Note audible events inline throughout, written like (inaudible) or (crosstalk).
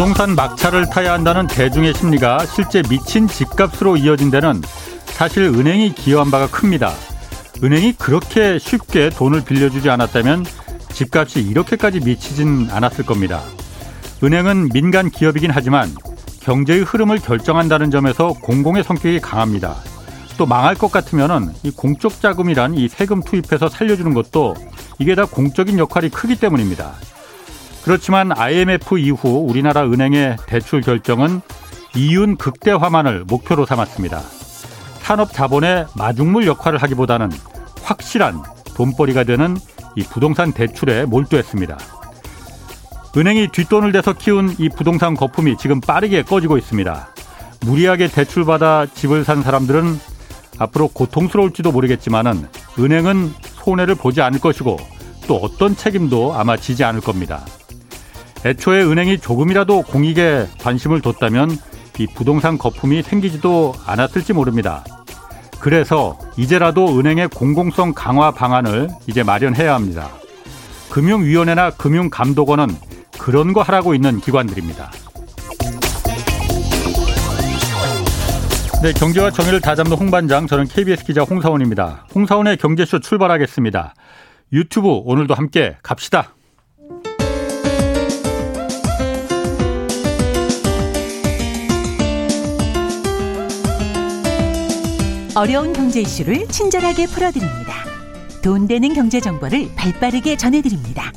부동산 막차를 타야 한다는 대중의 심리가 실제 미친 집값으로 이어진 데는 사실 은행이 기여한 바가 큽니다. 은행이 그렇게 쉽게 돈을 빌려주지 않았다면 집값이 이렇게까지 미치진 않았을 겁니다. 은행은 민간 기업이긴 하지만 경제의 흐름을 결정한다는 점에서 공공의 성격이 강합니다. 또 망할 것 같으면은 이 공적 자금이란 이 세금 투입해서 살려주는 것도 이게 다 공적인 역할이 크기 때문입니다. 그렇지만 IMF 이후 우리나라 은행의 대출 결정은 이윤 극대화만을 목표로 삼았습니다. 산업 자본의 마중물 역할을 하기보다는 확실한 돈벌이가 되는 이 부동산 대출에 몰두했습니다. 은행이 뒷돈을 대서 키운 이 부동산 거품이 지금 빠르게 꺼지고 있습니다. 무리하게 대출받아 집을 산 사람들은 앞으로 고통스러울지도 모르겠지만은 은행은 손해를 보지 않을 것이고 또 어떤 책임도 아마 지지 않을 겁니다. 애초에 은행이 조금이라도 공익에 관심을 뒀다면 이 부동산 거품이 생기지도 않았을지 모릅니다. 그래서 이제라도 은행의 공공성 강화 방안을 이제 마련해야 합니다. 금융위원회나 금융감독원은 그런 거 하라고 있는 기관들입니다. 네, 경제와 정의를 다잡는 홍반장, 저는 KBS 기자 홍사원입니다. 홍사원의 경제쇼 출발하겠습니다. 유튜브 오늘도 함께 갑시다. 어려운 경제 이슈를 친절하게 풀어드립니다. 돈 되는 경제 정보를 발빠르게 전해드립니다.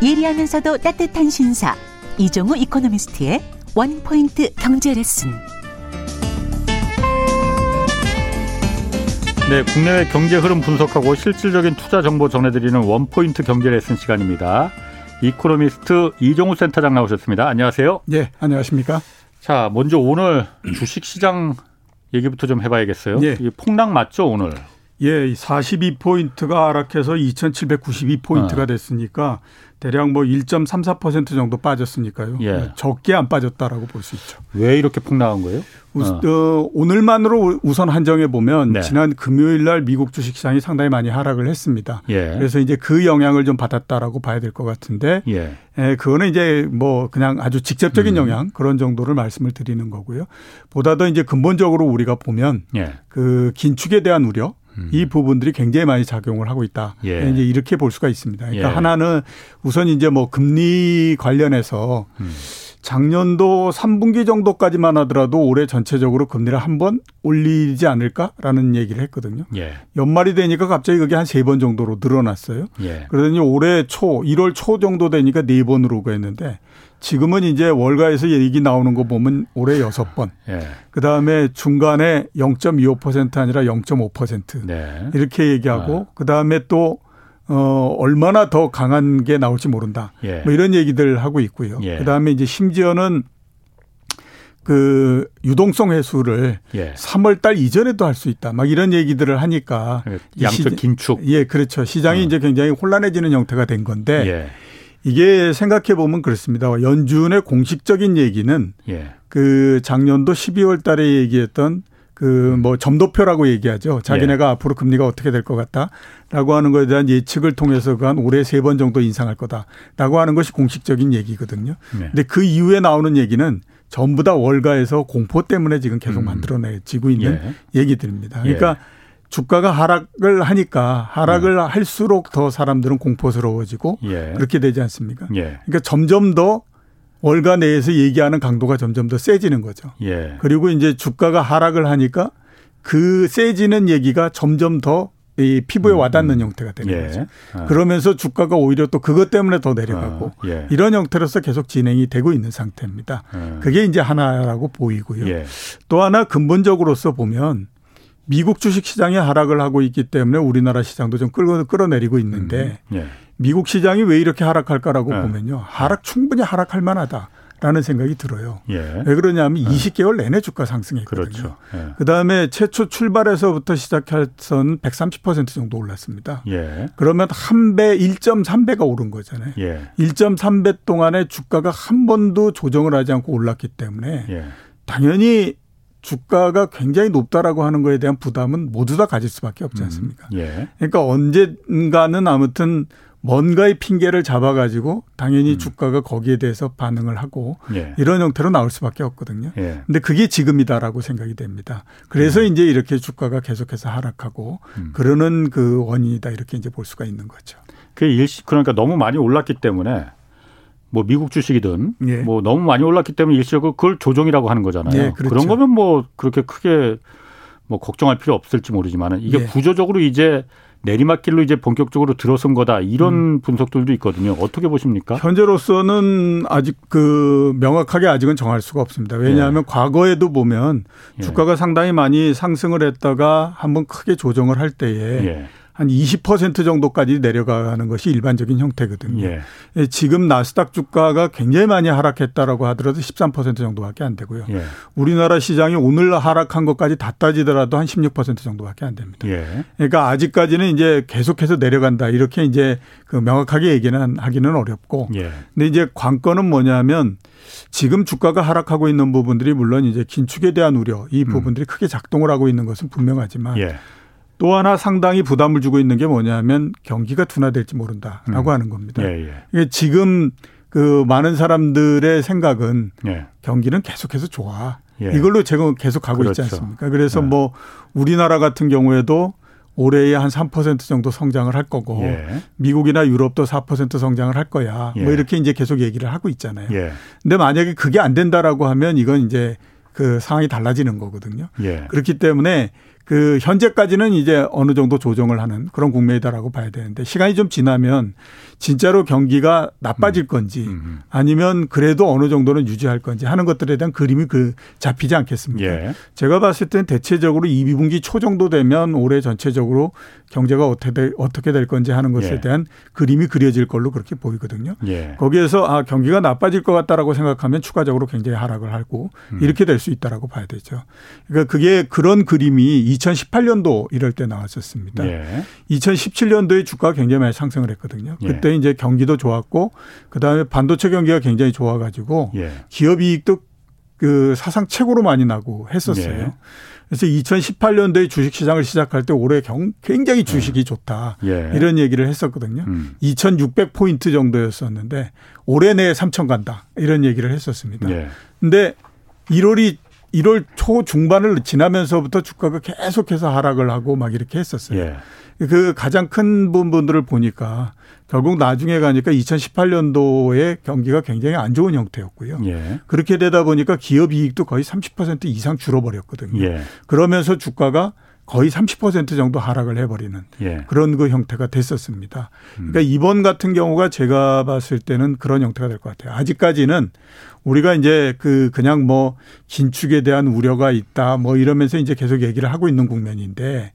예리하면서도 따뜻한 신사 이종우 이코노미스트의 원포인트 경제 레슨. 네, 국내외 경제 흐름 분석하고 실질적인 투자 정보 전해드리는 원포인트 경제 레슨 시간입니다. 이코노미스트 이종우 센터장 나오셨습니다. 안녕하세요. 네, 안녕하십니까? 자, 먼저 오늘 주식 시장 얘기부터 좀 해봐야겠어요. 예. 폭락 맞죠 오늘? 예, 42포인트가 하락해서 2,792포인트가 어. 됐으니까 대략 뭐 1.34% 정도 빠졌으니까요. 예. 적게 안 빠졌다라고 볼 수 있죠. 왜 이렇게 폭락한 거예요? 우, 어. 어, 오늘만으로 우선 한정해 보면 네. 지난 금요일 날 미국 주식 시장이 상당히 많이 하락을 했습니다. 예. 그래서 이제 그 영향을 좀 받았다라고 봐야 될 것 같은데 예. 예, 그거는 이제 뭐 그냥 아주 직접적인 음. 영향 그런 정도를 말씀을 드리는 거고요. 보다 더 이제 근본적으로 우리가 보면 예. 그 긴축에 대한 우려 음. 이 부분들이 굉장히 많이 작용을 하고 있다. 예. 이제 이렇게 볼 수가 있습니다. 그러니까 예. 하나는 우선 이제 뭐 금리 관련해서 음. 작년도 3분기 정도까지만 하더라도 올해 전체적으로 금리를 한 번 올리지 않을까라는 얘기를 했거든요. 예. 연말이 되니까 갑자기 그게 한 세 번 정도로 늘어났어요. 예. 그러더니 올해 초, 1월 초 정도 되니까 네 번으로 가했는데 지금은 이제 월가에서 얘기 나오는 거 보면 올해 여섯 번. 예. 그 다음에 중간에 0.25% 아니라 0.5% 네. 이렇게 얘기하고 아. 그 다음에 또 어, 얼마나 더 강한 게 나올지 모른다. 예. 뭐 이런 얘기들 하고 있고요. 예. 그 다음에 이제 심지어는 그 유동성 회수를 예. 3월 달 이전에도 할 수 있다. 막 이런 얘기들을 하니까 양적 긴축. 예, 그렇죠. 시장이 어. 이제 굉장히 혼란해지는 형태가 된 건데 예. 이게 생각해 보면 그렇습니다. 연준의 공식적인 얘기는 예. 그 작년도 12월 달에 얘기했던 그 뭐 점도표라고 얘기하죠. 자기네가 예. 앞으로 금리가 어떻게 될 것 같다라고 하는 것에 대한 예측을 통해서 한 올해 세 번 정도 인상할 거다라고 하는 것이 공식적인 얘기거든요. 예. 근데 그 이후에 나오는 얘기는 전부 다 월가에서 공포 때문에 지금 계속 음. 만들어내지고 있는 예. 얘기들입니다. 그러니까 예. 주가가 하락을 하니까 하락을 네. 할수록 더 사람들은 공포스러워지고 예. 그렇게 되지 않습니까? 예. 그러니까 점점 더 월가 내에서 얘기하는 강도가 점점 더 세지는 거죠. 예. 그리고 이제 주가가 하락을 하니까 그 세지는 얘기가 점점 더 이 피부에 음, 와닿는 음. 형태가 되는 예. 거죠. 아. 그러면서 주가가 오히려 또 그것 때문에 더 내려가고 아. 예. 이런 형태로서 계속 진행이 되고 있는 상태입니다. 아. 그게 이제 하나라고 보이고요. 예. 또 하나 근본적으로서 보면 미국 주식 시장이 하락을 하고 있기 때문에 우리나라 시장도 좀 끌어, 끌어내리고 있는데 음, 예. 미국 시장이 왜 이렇게 하락할까라고 예. 보면요. 하락 충분히 하락할 만하다. 라는 생각이 들어요. 예. 왜 그러냐면 예. 20개월 내내 주가 상승했거든요. 그렇죠. 예. 그다음에 최초 출발에서부터 시작해서는 130% 정도 올랐습니다. 예. 그러면 한 배, 1.3배가 오른 거잖아요. 예. 1.3배 동안에 주가가 한 번도 조정을 하지 않고 올랐기 때문에 예. 당연히 주가가 굉장히 높다라고 하는 거에 대한 부담은 모두 다 가질 수밖에 없지 음, 않습니까? 음, 예. 그러니까 언젠가는 아무튼 뭔가의 핑계를 잡아가지고 당연히 음. 주가가 거기에 대해서 반응을 하고 예. 이런 형태로 나올 수밖에 없거든요. 예. 근데 그게 지금이다라고 생각이 됩니다. 그래서 음. 이제 이렇게 주가가 계속해서 하락하고 음. 그러는 그 원인이다 이렇게 이제 볼 수가 있는 거죠. 그 일시 그러니까 너무 많이 올랐기 때문에 뭐 미국 주식이든 예. 뭐 너무 많이 올랐기 때문에 일시적으로 그걸 조정이라고 하는 거잖아요. 예, 그렇죠. 그런 거면 뭐 그렇게 크게 뭐 걱정할 필요 없을지 모르지만은 이게 예. 구조적으로 이제 내리막길로 이제 본격적으로 들어선 거다 이런 음. 분석들도 있거든요. 어떻게 보십니까? 현재로서는 아직 그 명확하게 아직은 정할 수가 없습니다. 왜냐하면 예. 과거에도 보면 예. 주가가 상당히 많이 상승을 했다가 한번 크게 조정을 할 때에 예. 한 20% 정도까지 내려가는 것이 일반적인 형태거든요. 예. 예. 지금 나스닥 주가가 굉장히 많이 하락했다라고 하더라도 13% 정도밖에 안 되고요. 예. 우리나라 시장이 오늘 하락한 것까지 다 따지더라도 한 16% 정도밖에 안 됩니다. 예. 그러니까 아직까지는 이제 계속해서 내려간다 이렇게 이제 그 명확하게 얘기는 하기는 어렵고. 예. 근데 이제 관건은 뭐냐면 지금 주가가 하락하고 있는 부분들이 물론 이제 긴축에 대한 우려 이 음. 부분들이 음. 크게 작동을 하고 있는 것은 분명하지만 예. 또 하나 상당히 부담을 주고 있는 게 뭐냐면 경기가 둔화될지 모른다라고 음. 하는 겁니다. 예, 예. 지금 그 많은 사람들의 생각은 예. 경기는 계속해서 좋아. 예. 이걸로 제가 계속 가고 그렇죠. 있지 않습니까? 그래서 네. 뭐 우리나라 같은 경우에도 올해에 한 3% 정도 성장을 할 거고 예. 미국이나 유럽도 4% 성장을 할 거야. 뭐 예. 이렇게 이제 계속 얘기를 하고 있잖아요. 예. 근데 만약에 그게 안 된다라고 하면 이건 이제 그 상황이 달라지는 거거든요. 예. 그렇기 때문에 그 현재까지는 이제 어느 정도 조정을 하는 그런 국면이다라고 봐야 되는데 시간이 좀 지나면 진짜로 경기가 나빠질 음. 건지 음, 음. 아니면 그래도 어느 정도는 유지할 건지 하는 것들에 대한 그림이 그 잡히지 않겠습니까? 예. 제가 봤을 때는 대체적으로 2분기 초 정도 되면 올해 전체적으로 경제가 어떻게 될, 어떻게 될 건지 하는 것에 예. 대한 그림이 그려질 걸로 그렇게 보이거든요. 예. 거기에서 아 경기가 나빠질 것 같다라고 생각하면 추가적으로 굉장히 하락을 하고 음. 이렇게 될 수 있다라고 봐야 되죠. 그러니까 그게 그런 그림이 2018년도 이럴 때 나왔었습니다. 예. 2017년도에 주가가 굉장히 많이 상승을 했거든요. 예. 그때 이제 경기도 좋았고 그다음에 반도체 경기가 굉장히 좋아 가지고 예. 기업 이익도 그 사상 최고로 많이 나고 했었어요. 예. 그래서 2018년도에 주식 시장을 시작할 때 올해 경, 굉장히 주식이 예. 좋다. 예. 이런 얘기를 했었거든요. 음. 2600포인트 정도였었는데 올해 내에 3000 간다. 이런 얘기를 했었습니다. 예. 근데 1월이 1월 초 중반을 지나면서부터 주가가 계속해서 하락을 하고 막 이렇게 했었어요. 예. 그 가장 큰 부분들을 보니까 결국 나중에 가니까 2018년도에 경기가 굉장히 안 좋은 형태였고요. 예. 그렇게 되다 보니까 기업 이익도 거의 30% 이상 줄어버렸거든요. 예. 그러면서 주가가 거의 30% 정도 하락을 해버리는 예. 그런 그 형태가 됐었습니다. 그러니까 음. 이번 같은 경우가 제가 봤을 때는 그런 형태가 될 것 같아요. 아직까지는 우리가 이제 그 그냥 뭐 긴축에 대한 우려가 있다 뭐 이러면서 이제 계속 얘기를 하고 있는 국면인데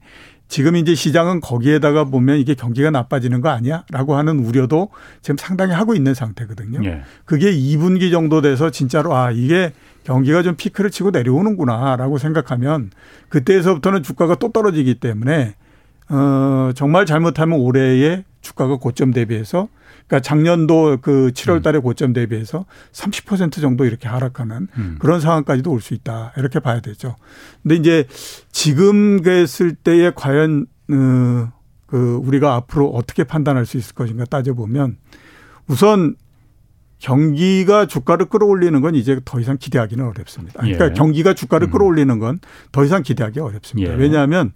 지금 이제 시장은 거기에다가 보면 이게 경기가 나빠지는 거 아니야? 라고 하는 우려도 지금 상당히 하고 있는 상태거든요. 예. 그게 2분기 정도 돼서 진짜로 아, 이게 경기가 좀 피크를 치고 내려오는구나 라고 생각하면 그때에서부터는 주가가 또 떨어지기 때문에 어, 정말 잘못하면 올해의 주가가 고점 대비해서 그러니까 작년도 그 7월 달에 음. 고점 대비해서 30% 정도 이렇게 하락하는 음. 그런 상황까지도 올 수 있다. 이렇게 봐야 되죠. 근데 이제 지금 그랬을 때에 과연 어, 그 우리가 앞으로 어떻게 판단할 수 있을 것인가 따져보면 우선 경기가 주가를 끌어올리는 건 이제 더 이상 기대하기는 어렵습니다. 그러니까 예. 경기가 주가를 음. 끌어올리는 건 더 이상 기대하기 어렵습니다. 예. 왜냐하면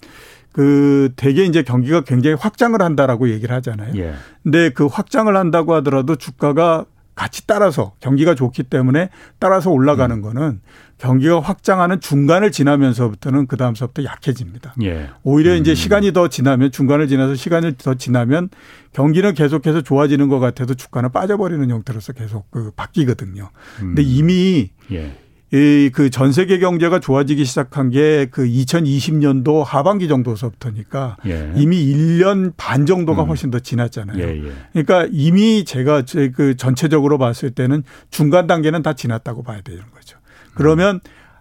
그 대개 이제 경기가 굉장히 확장을 한다라고 얘기를 하잖아요. 예. 근데 그 확장을 한다고 하더라도 주가가 같이 따라서 경기가 좋기 때문에 따라서 올라가는 음. 거는 경기가 확장하는 중간을 지나면서부터는 그 다음서부터 약해집니다. 예. 오히려 음. 이제 시간이 더 지나면 중간을 지나서 시간이 더 지나면 경기는 계속해서 좋아지는 것 같아도 주가는 빠져버리는 형태로서 계속 그 바뀌거든요. 음. 근데 이미 예. 이그 세계 경제가 좋아지기 시작한 게 그 2020년도 하반기 정도서부터니까 예. 이미 1년 반 정도가 음. 훨씬 더 지났잖아요. 예, 예. 그러니까 이미 제가 그 전체적으로 봤을 때는 중간 단계는 다 지났다고 봐야 되는 거죠. 그러면 음.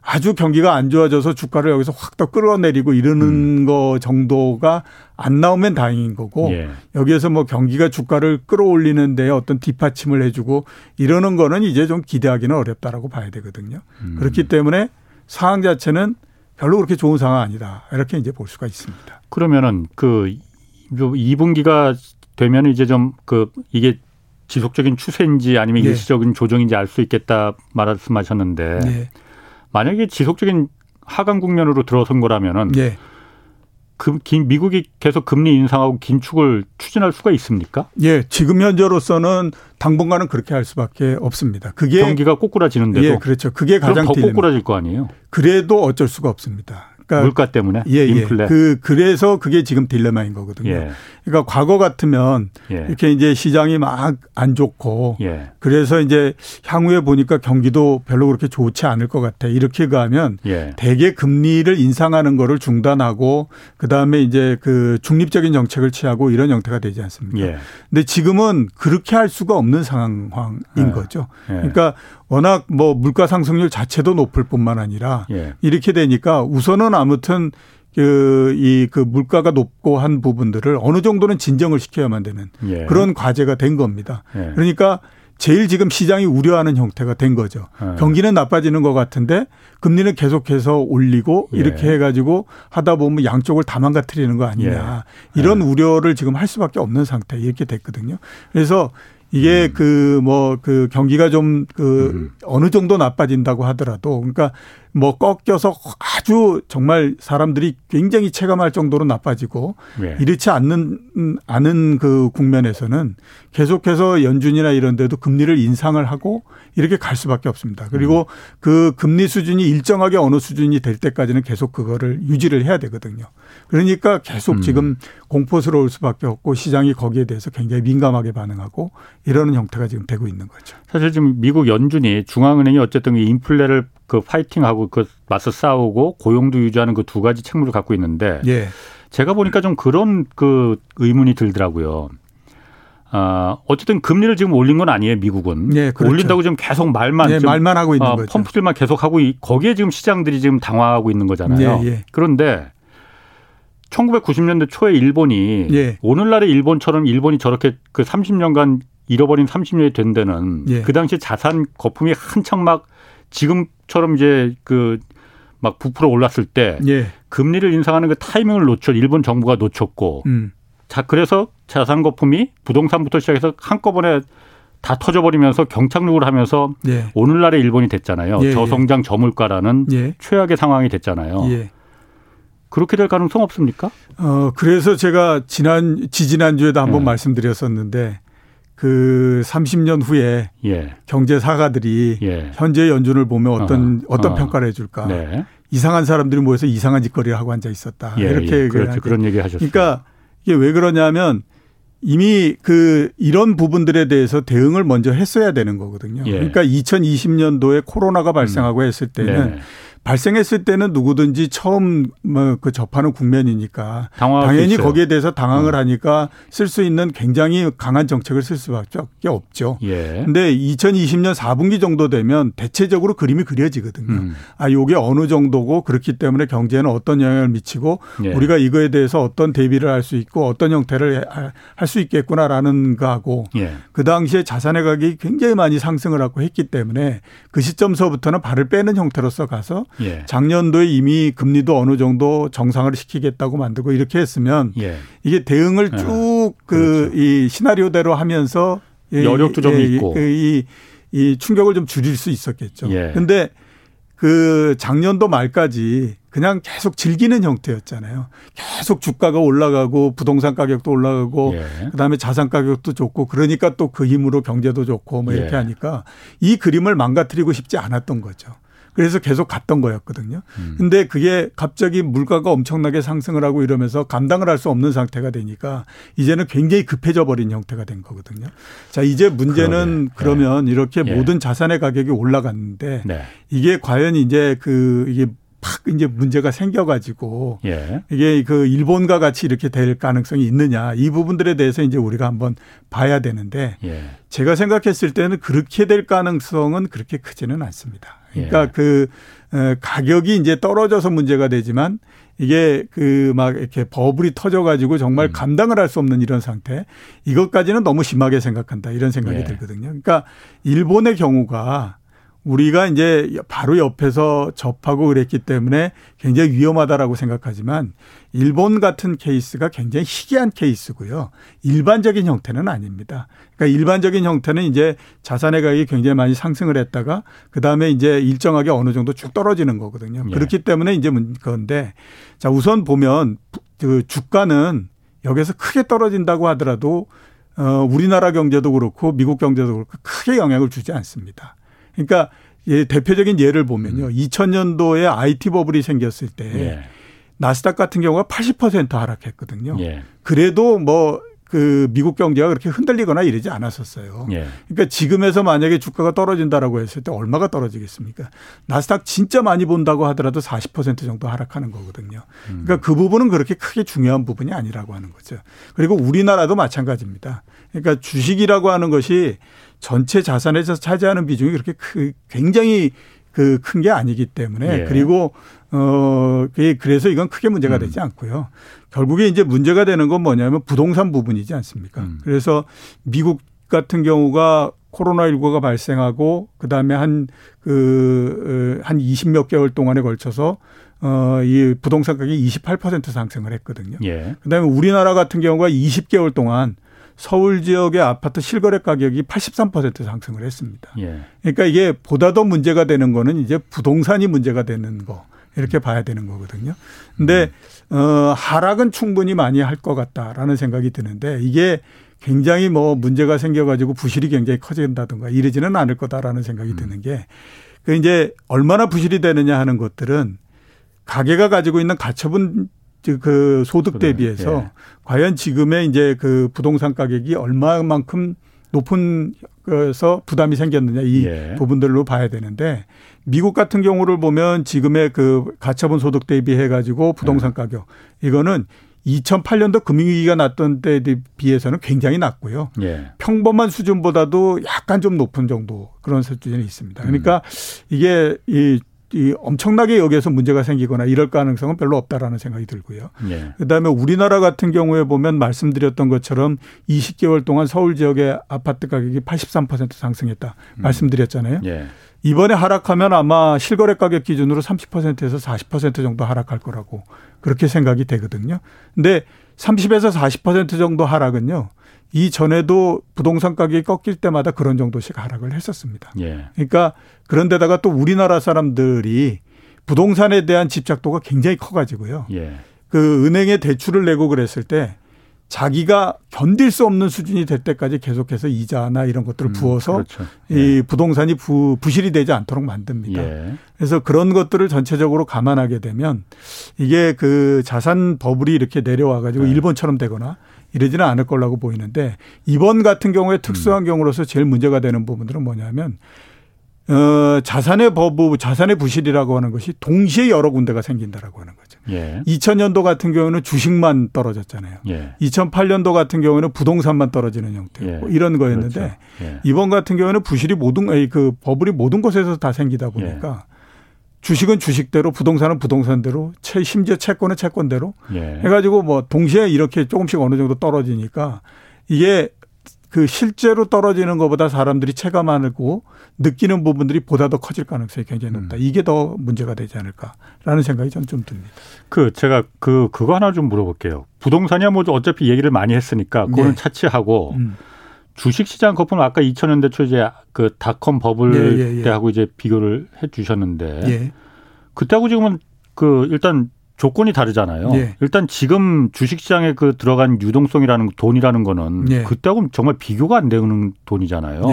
아주 경기가 안 좋아져서 주가를 여기서 확 더 끌어내리고 이러는 음. 거 정도가 안 나오면 다행인 거고 예. 여기에서 뭐 경기가 주가를 끌어올리는데 어떤 뒷받침을 해주고 이러는 거는 이제 좀 기대하기는 어렵다라고 봐야 되거든요. 음. 그렇기 때문에 상황 자체는 별로 그렇게 좋은 상황 아니다. 이렇게 이제 볼 수가 있습니다. 그러면은 그 2분기가 되면 이제 좀 그 이게 지속적인 추세인지 아니면 예. 일시적인 조정인지 알 수 있겠다 말씀하셨는데 예. 만약에 지속적인 하강 국면으로 들어선 거라면은 예. 그, 미국이 계속 금리 인상하고 긴축을 추진할 수가 있습니까? 예, 지금 현재로서는 당분간은 그렇게 할 수밖에 없습니다. 그게 경기가 꼬꾸라지는데도 예, 그렇죠. 그게 가장 더 꼬꾸라질 거 아니에요? 그래도 어쩔 수가 없습니다. 그러니까 물가 때문에 예, 예. 인플레. 그 그래서 그게 지금 딜레마인 거거든요. 예. 그러니까 과거 같으면 예. 이렇게 이제 시장이 막 안 좋고 예. 그래서 이제 향후에 보니까 경기도 별로 그렇게 좋지 않을 것 같아. 이렇게 가면 예. 대개 금리를 인상하는 거를 중단하고 그다음에 이제 그 중립적인 정책을 취하고 이런 형태가 되지 않습니까? 예. 근데 지금은 그렇게 할 수가 없는 상황인 예. 거죠. 그러니까 워낙 뭐 물가 상승률 자체도 높을 뿐만 아니라 예. 이렇게 되니까 우선은 아무튼 그, 이, 그 물가가 높고 한 부분들을 어느 정도는 진정을 시켜야만 되는 예. 그런 과제가 된 겁니다. 예. 그러니까 제일 지금 시장이 우려하는 형태가 된 거죠. 예. 경기는 나빠지는 것 같은데 금리는 계속해서 올리고 예. 이렇게 해가지고 하다 보면 양쪽을 다 망가뜨리는 거 아니냐. 예. 이런 우려를 지금 할 수밖에 없는 상태 이렇게 됐거든요. 그래서 이게 음. 그, 뭐, 그 경기가 좀그 음. 어느 정도 나빠진다고 하더라도 그러니까 뭐 꺾여서 아주 정말 사람들이 굉장히 체감할 정도로 나빠지고 네. 이렇지 않는 않은 그 국면에서는 계속해서 연준이나 이런 데도 금리를 인상을 하고 이렇게 갈 수밖에 없습니다. 그리고 음. 그 금리 수준이 일정하게 어느 수준이 될 때까지는 계속 그거를 유지를 해야 되거든요. 그러니까 계속 음. 지금 공포스러울 수밖에 없고 시장이 거기에 대해서 굉장히 민감하게 반응하고 이러는 형태가 지금 되고 있는 거죠. 사실 지금 미국 연준이 중앙은행이 어쨌든 인플레를 그 파이팅하고 그 맞서 싸우고 고용도 유지하는 그 두 가지 책무를 갖고 있는데 예. 제가 보니까 좀 그런 그 의문이 들더라고요. 아, 어쨌든 금리를 지금 올린 건 아니에요, 미국은. 네, 그렇죠. 올린다고 지금 계속 말만 네, 말만 하고 있는 어, 거죠. 펌프질만 계속 하고 거기에 지금 시장들이 지금 당황하고 있는 거잖아요. 네, 예. 그런데 1990년대 초에 일본이 예. 오늘날의 일본처럼 일본이 저렇게 그 30년간 잃어버린 30년이 된 데는 예. 그 당시 자산 거품이 한창 막 지금처럼 이제 그 막 부풀어 올랐을 때 예. 금리를 인상하는 그 타이밍을 놓쳐 일본 정부가 놓쳤고 음. 자 그래서 자산 거품이 부동산부터 시작해서 한꺼번에 다 터져버리면서 경착륙을 하면서 예. 오늘날의 일본이 됐잖아요. 예, 예. 저성장 저물가라는 예. 최악의 상황이 됐잖아요. 예. 그렇게 될 가능성 없습니까? 어 그래서 제가 지난 지지난 주에도 한번 말씀드렸었는데 그 30년 후에 예. 경제 사가들이 예. 현재 연준을 보면 어떤 어, 어떤 어. 평가를 해줄까? 네. 이상한 사람들이 모여서 이상한 짓거리를 하고 앉아 있었다. 예, 이렇게 예. 그렇죠. 그런 얘기 하셨어요. 그러니까 이게 왜 그러냐면 이미 그 이런 부분들에 대해서 대응을 먼저 했어야 되는 거거든요. 예. 그러니까 2020년도에 코로나가 발생하고 음. 했을 때는 네. 발생했을 때는 누구든지 처음 뭐 그 접하는 국면이니까 당연히 거기에 대해서 당황을 어. 하니까 쓸 수 있는 굉장히 강한 정책을 쓸 수밖에 없죠. 예. 근데 2020년 4분기 정도 되면 대체적으로 그림이 그려지거든요. 음. 아, 요게 어느 정도고 그렇기 때문에 경제에는 어떤 영향을 미치고 예. 우리가 이거에 대해서 어떤 대비를 할 수 있고 어떤 형태를 할 수 있겠구나라는 거하고 예. 그 당시에 자산의 가격이 굉장히 많이 상승을 하고 했기 때문에 그 시점서부터는 발을 빼는 형태로서 가서 예. 작년도에 이미 금리도 어느 정도 정상을 시키겠다고 만들고 이렇게 했으면 예. 이게 대응을 예. 쭉그이 그렇죠. 시나리오대로 하면서 여력도 좀 있고 그 이, 이 충격을 좀 줄일 수 있었겠죠. 그런데 예. 그 작년도 말까지 그냥 계속 즐기는 형태였잖아요. 계속 주가가 올라가고 부동산 가격도 올라가고 예. 그다음에 자산 가격도 좋고 그러니까 또 그 힘으로 경제도 좋고 뭐 이렇게 예. 하니까 이 그림을 망가뜨리고 싶지 않았던 거죠. 그래서 계속 갔던 거였거든요. 음. 근데 그게 갑자기 물가가 엄청나게 상승을 하고 이러면서 감당을 할 수 없는 상태가 되니까 이제는 굉장히 급해져 버린 형태가 된 거거든요. 자, 이제 문제는 그러네. 그러면 네. 이렇게 예. 모든 자산의 가격이 올라갔는데 네. 이게 과연 이제 그 이게 팍 이제 문제가 생겨가지고 예. 이게 그 일본과 같이 이렇게 될 가능성이 있느냐 이 부분들에 대해서 이제 우리가 한번 봐야 되는데 예. 제가 생각했을 때는 그렇게 될 가능성은 그렇게 크지는 않습니다. 그러니까 예. 그 가격이 이제 떨어져서 문제가 되지만 이게 그 막 이렇게 버블이 터져가지고 정말 음. 감당을 할 수 없는 이런 상태 이것까지는 너무 심하게 생각한다 이런 생각이 예. 들거든요. 그러니까 일본의 경우가 우리가 이제 바로 옆에서 접하고 그랬기 때문에 굉장히 위험하다라고 생각하지만 일본 같은 케이스가 굉장히 희귀한 케이스고요. 일반적인 형태는 아닙니다. 그러니까 일반적인 형태는 이제 자산의 가격이 굉장히 많이 상승을 했다가 그다음에 이제 일정하게 어느 정도 쭉 떨어지는 거거든요. 예. 그렇기 때문에 이제 그건데 자, 우선 보면 그 주가는 여기서 크게 떨어진다고 하더라도 어 우리나라 경제도 그렇고 미국 경제도 그렇고 크게 영향을 주지 않습니다. 그러니까 예, 대표적인 예를 보면요. 음. 2000년도에 IT 버블이 생겼을 때 예. 나스닥 같은 경우가 80% 하락했거든요. 예. 그래도 뭐 그 미국 경제가 그렇게 흔들리거나 이러지 않았었어요. 예. 그러니까 지금에서 만약에 주가가 떨어진다라고 했을 때 얼마가 떨어지겠습니까? 나스닥 진짜 많이 본다고 하더라도 40% 정도 하락하는 거거든요. 음. 그러니까 그 부분은 그렇게 크게 중요한 부분이 아니라고 하는 거죠. 그리고 우리나라도 마찬가지입니다. 그러니까 주식이라고 하는 것이 전체 자산에서 차지하는 비중이 그렇게 크, 굉장히 그 큰 게 아니기 때문에 예. 그리고 어 그래서 이건 크게 문제가 음. 되지 않고요. 결국에 이제 문제가 되는 건 뭐냐면 부동산 부분이지 않습니까? 음. 그래서 미국 같은 경우가 코로나19가 발생하고 그다음에 한 그, 한 20몇 개월 동안에 걸쳐서 어, 이 부동산 가격이 28% 상승을 했거든요. 예. 그다음에 우리나라 같은 경우가 20개월 동안 서울 지역의 아파트 실거래 가격이 83% 상승을 했습니다. 예. 그러니까 이게 보다 더 문제가 되는 거는 이제 부동산이 문제가 되는 거 이렇게 봐야 되는 거거든요. 근데 어 하락은 충분히 많이 할 것 같다라는 생각이 드는데 이게 굉장히 뭐 문제가 생겨가지고 부실이 굉장히 커진다든가 이러지는 않을 거다라는 생각이 음. 드는 게 그 이제 얼마나 부실이 되느냐 하는 것들은 가게가 가지고 있는 가처분 그 소득 대비해서 예. 과연 지금의 이제 그 부동산 가격이 얼마만큼 높은 것서 부담이 생겼느냐 이 예. 부분들로 봐야 되는데 미국 같은 경우를 보면 지금의 그 가처분 소득 대비해 가지고 부동산 예. 가격 이거는 2008년도 금융위기가 났던 때에 비해서는 굉장히 낮고요. 예. 평범한 수준보다도 약간 좀 높은 정도 그런 수준이 있습니다. 그러니까 음. 이게 이 이 엄청나게 여기에서 문제가 생기거나 이럴 가능성은 별로 없다라는 생각이 들고요. 예. 그다음에 우리나라 같은 경우에 보면 말씀드렸던 것처럼 20개월 동안 서울 지역의 아파트 가격이 83% 상승했다 음. 말씀드렸잖아요. 예. 이번에 하락하면 아마 실거래 가격 기준으로 30%에서 40% 정도 하락할 거라고 그렇게 생각이 되거든요. 근데 30에서 40% 정도 하락은요. 이전에도 부동산 가격이 꺾일 때마다 그런 정도씩 하락을 했었습니다. 예. 그러니까 그런데다가 또 우리나라 사람들이 부동산에 대한 집착도가 굉장히 커가지고요. 예. 그 은행에 대출을 내고 그랬을 때 자기가 견딜 수 없는 수준이 될 때까지 계속해서 이자나 이런 것들을 음, 부어서 그렇죠. 예. 이 부동산이 부, 부실이 되지 않도록 만듭니다. 예. 그래서 그런 것들을 전체적으로 감안하게 되면 이게 그 자산 버블이 이렇게 내려와 가지고 네. 일본처럼 되거나 이러지는 않을 거라고 보이는데 이번 같은 경우에 특수한 음. 경우로서 제일 문제가 되는 부분들은 뭐냐면 어, 자산의 버부, 자산의 부실이라고 하는 것이 동시에 여러 군데가 생긴다라고 하는 거죠. 예. 2000년도 같은 경우는 주식만 떨어졌잖아요. 예. 2008년도 같은 경우는 부동산만 떨어지는 형태고 예. 이런 거였는데 그렇죠. 예. 이번 같은 경우는 부실이 모든 그 버블이 모든 곳에서 다 생기다 보니까 예. 주식은 주식대로 부동산은 부동산대로 채 심지어 채권은 채권대로 예. 해가지고 뭐 동시에 이렇게 조금씩 어느 정도 떨어지니까 이게 그 실제로 떨어지는 것보다 사람들이 체감하고 느끼는 부분들이 보다 더 커질 가능성이 굉장히 높다. 음. 이게 더 문제가 되지 않을까라는 생각이 저는 좀 듭니다. 그 제가 그 그거 하나 좀 물어볼게요. 부동산이야 뭐 어차피 얘기를 많이 했으니까 그거는 네. 차치하고 음. 주식시장 거품 아까 2000년대 초 이제 그 닷컴 버블 예, 예, 예. 때하고 이제 비교를 해 주셨는데 예. 그때하고 지금은 그 일단 조건이 다르잖아요. 예. 일단 지금 주식시장에 그 들어간 유동성이라는 돈이라는 거는 예. 그때하고는 정말 비교가 안 되는 돈이잖아요.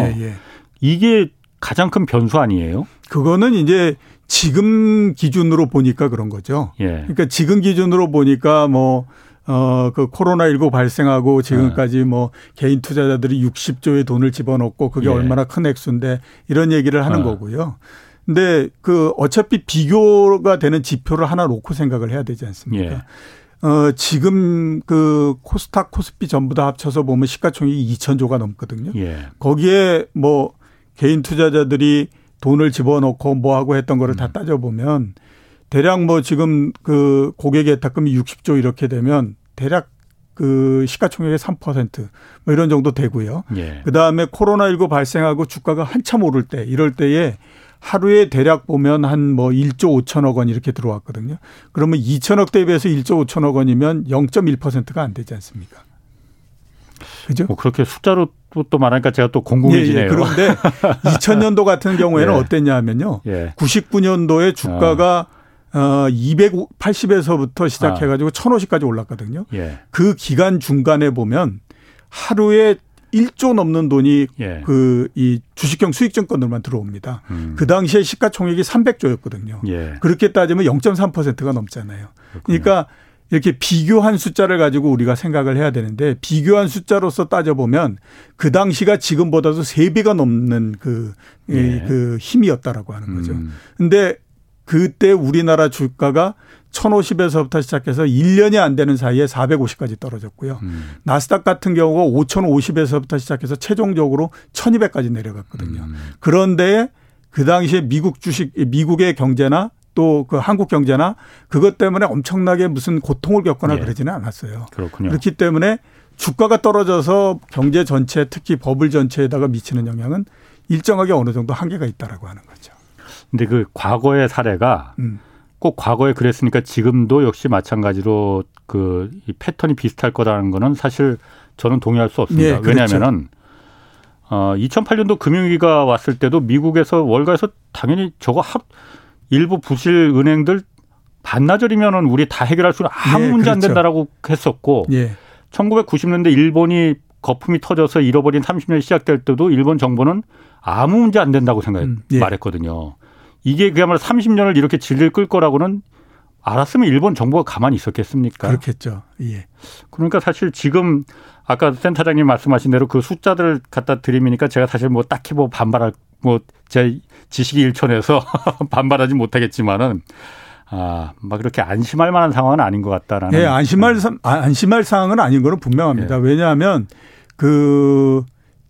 이게 가장 큰 변수 아니에요? 그거는 이제 지금 기준으로 보니까 그런 거죠. 그러니까 지금 기준으로 보니까 뭐 어, 그 코로나19 발생하고 지금까지 네. 뭐 개인 투자자들이 60조의 돈을 집어넣고 그게 예. 얼마나 큰 액수인데 이런 얘기를 하는 네. 거고요. 근데 그 어차피 비교가 되는 지표를 하나 놓고 생각을 해야 되지 않습니까? 예. 어, 지금 그 코스닥, 코스피 전부 다 합쳐서 보면 시가총액이 2천조가 넘거든요. 예. 거기에 뭐 개인 투자자들이 돈을 집어넣고 뭐 하고 했던 거를 음. 다 따져보면 대략 뭐 지금 그 고객 예탁금이 60조 이렇게 되면 대략 그 시가총액의 3%뭐 이런 정도 되고요. 예. 그다음에 코로나19 발생하고 주가가 한참 오를 때 이럴 때에 하루에 대략 보면 한 뭐 1조 5천억 원 이렇게 들어왔거든요. 그러면 2천억 대비해서 1조 5천억 원이면 0.1%가 안 되지 않습니까? 그죠? 뭐 그렇게 숫자로 또 말하니까 제가 또 궁금해지네요. 예, 예. 그런데 (laughs) 2000년도 같은 경우에는 예. 어땠냐 하면요. 예. 99년도에 주가가 어. 어 280에서부터 시작해 가지고 아. 1050까지 올랐거든요. 예. 그 기간 중간에 보면 하루에 1조 넘는 돈이 예. 그이 주식형 수익증권으로만 들어옵니다. 음. 그 당시에 시가총액이 300조였거든요. 예. 그렇게 따지면 0.3%가 넘잖아요. 그렇군요. 그러니까 이렇게 비교한 숫자를 가지고 우리가 생각을 해야 되는데 비교한 숫자로서 따져보면 그 당시가 지금보다도 3배가 넘는 그, 예. 그 힘이었다라고 하는 거죠. 음. 근데 그때 우리나라 주가가 1050에서부터 시작해서 1년이 안 되는 사이에 450까지 떨어졌고요. 음. 나스닥 같은 경우가 5050에서부터 시작해서 최종적으로 1200까지 내려갔거든요. 음. 그런데 그 당시에 미국 주식, 미국의 경제나 또 그 한국 경제나 그것 때문에 엄청나게 무슨 고통을 겪거나 예. 그러지는 않았어요. 그렇군요. 그렇기 때문에 주가가 떨어져서 경제 전체 특히 버블 전체에다가 미치는 영향은 일정하게 어느 정도 한계가 있다라고 하는 거죠. 근데 그 과거의 사례가 음. 꼭 과거에 그랬으니까 지금도 역시 마찬가지로 그 이 패턴이 비슷할 거라는 거는 사실 저는 동의할 수 없습니다. 네, 그렇죠. 왜냐하면은 어 2008년도 금융위기가 왔을 때도 미국에서 월가에서 당연히 저거 하, 일부 부실 은행들 반나절이면은 우리 다 해결할 수는 아무 네, 문제 그렇죠. 안 된다라고 했었고 네. 1990년대 일본이 거품이 터져서 잃어버린 30년이 시작될 때도 일본 정부는 아무 문제 안 된다고 생각 음, 예. 말했거든요. 이게 그야말로 30년을 이렇게 질질 끌 거라고는 알았으면 일본 정부가 가만히 있었겠습니까? 그렇겠죠. 예. 그러니까 사실 지금 아까 센터장님 말씀하신 대로 그 숫자들 갖다 드리니까 제가 사실 뭐 딱히 뭐 반발할 뭐 제 지식이 일천해서 (laughs) 반발하지 못하겠지만은 아, 막 그렇게 안심할 만한 상황은 아닌 것 같다라는. 예, 안심할 아, 안심할 상황은 아닌 거는 분명합니다. 예. 왜냐하면 그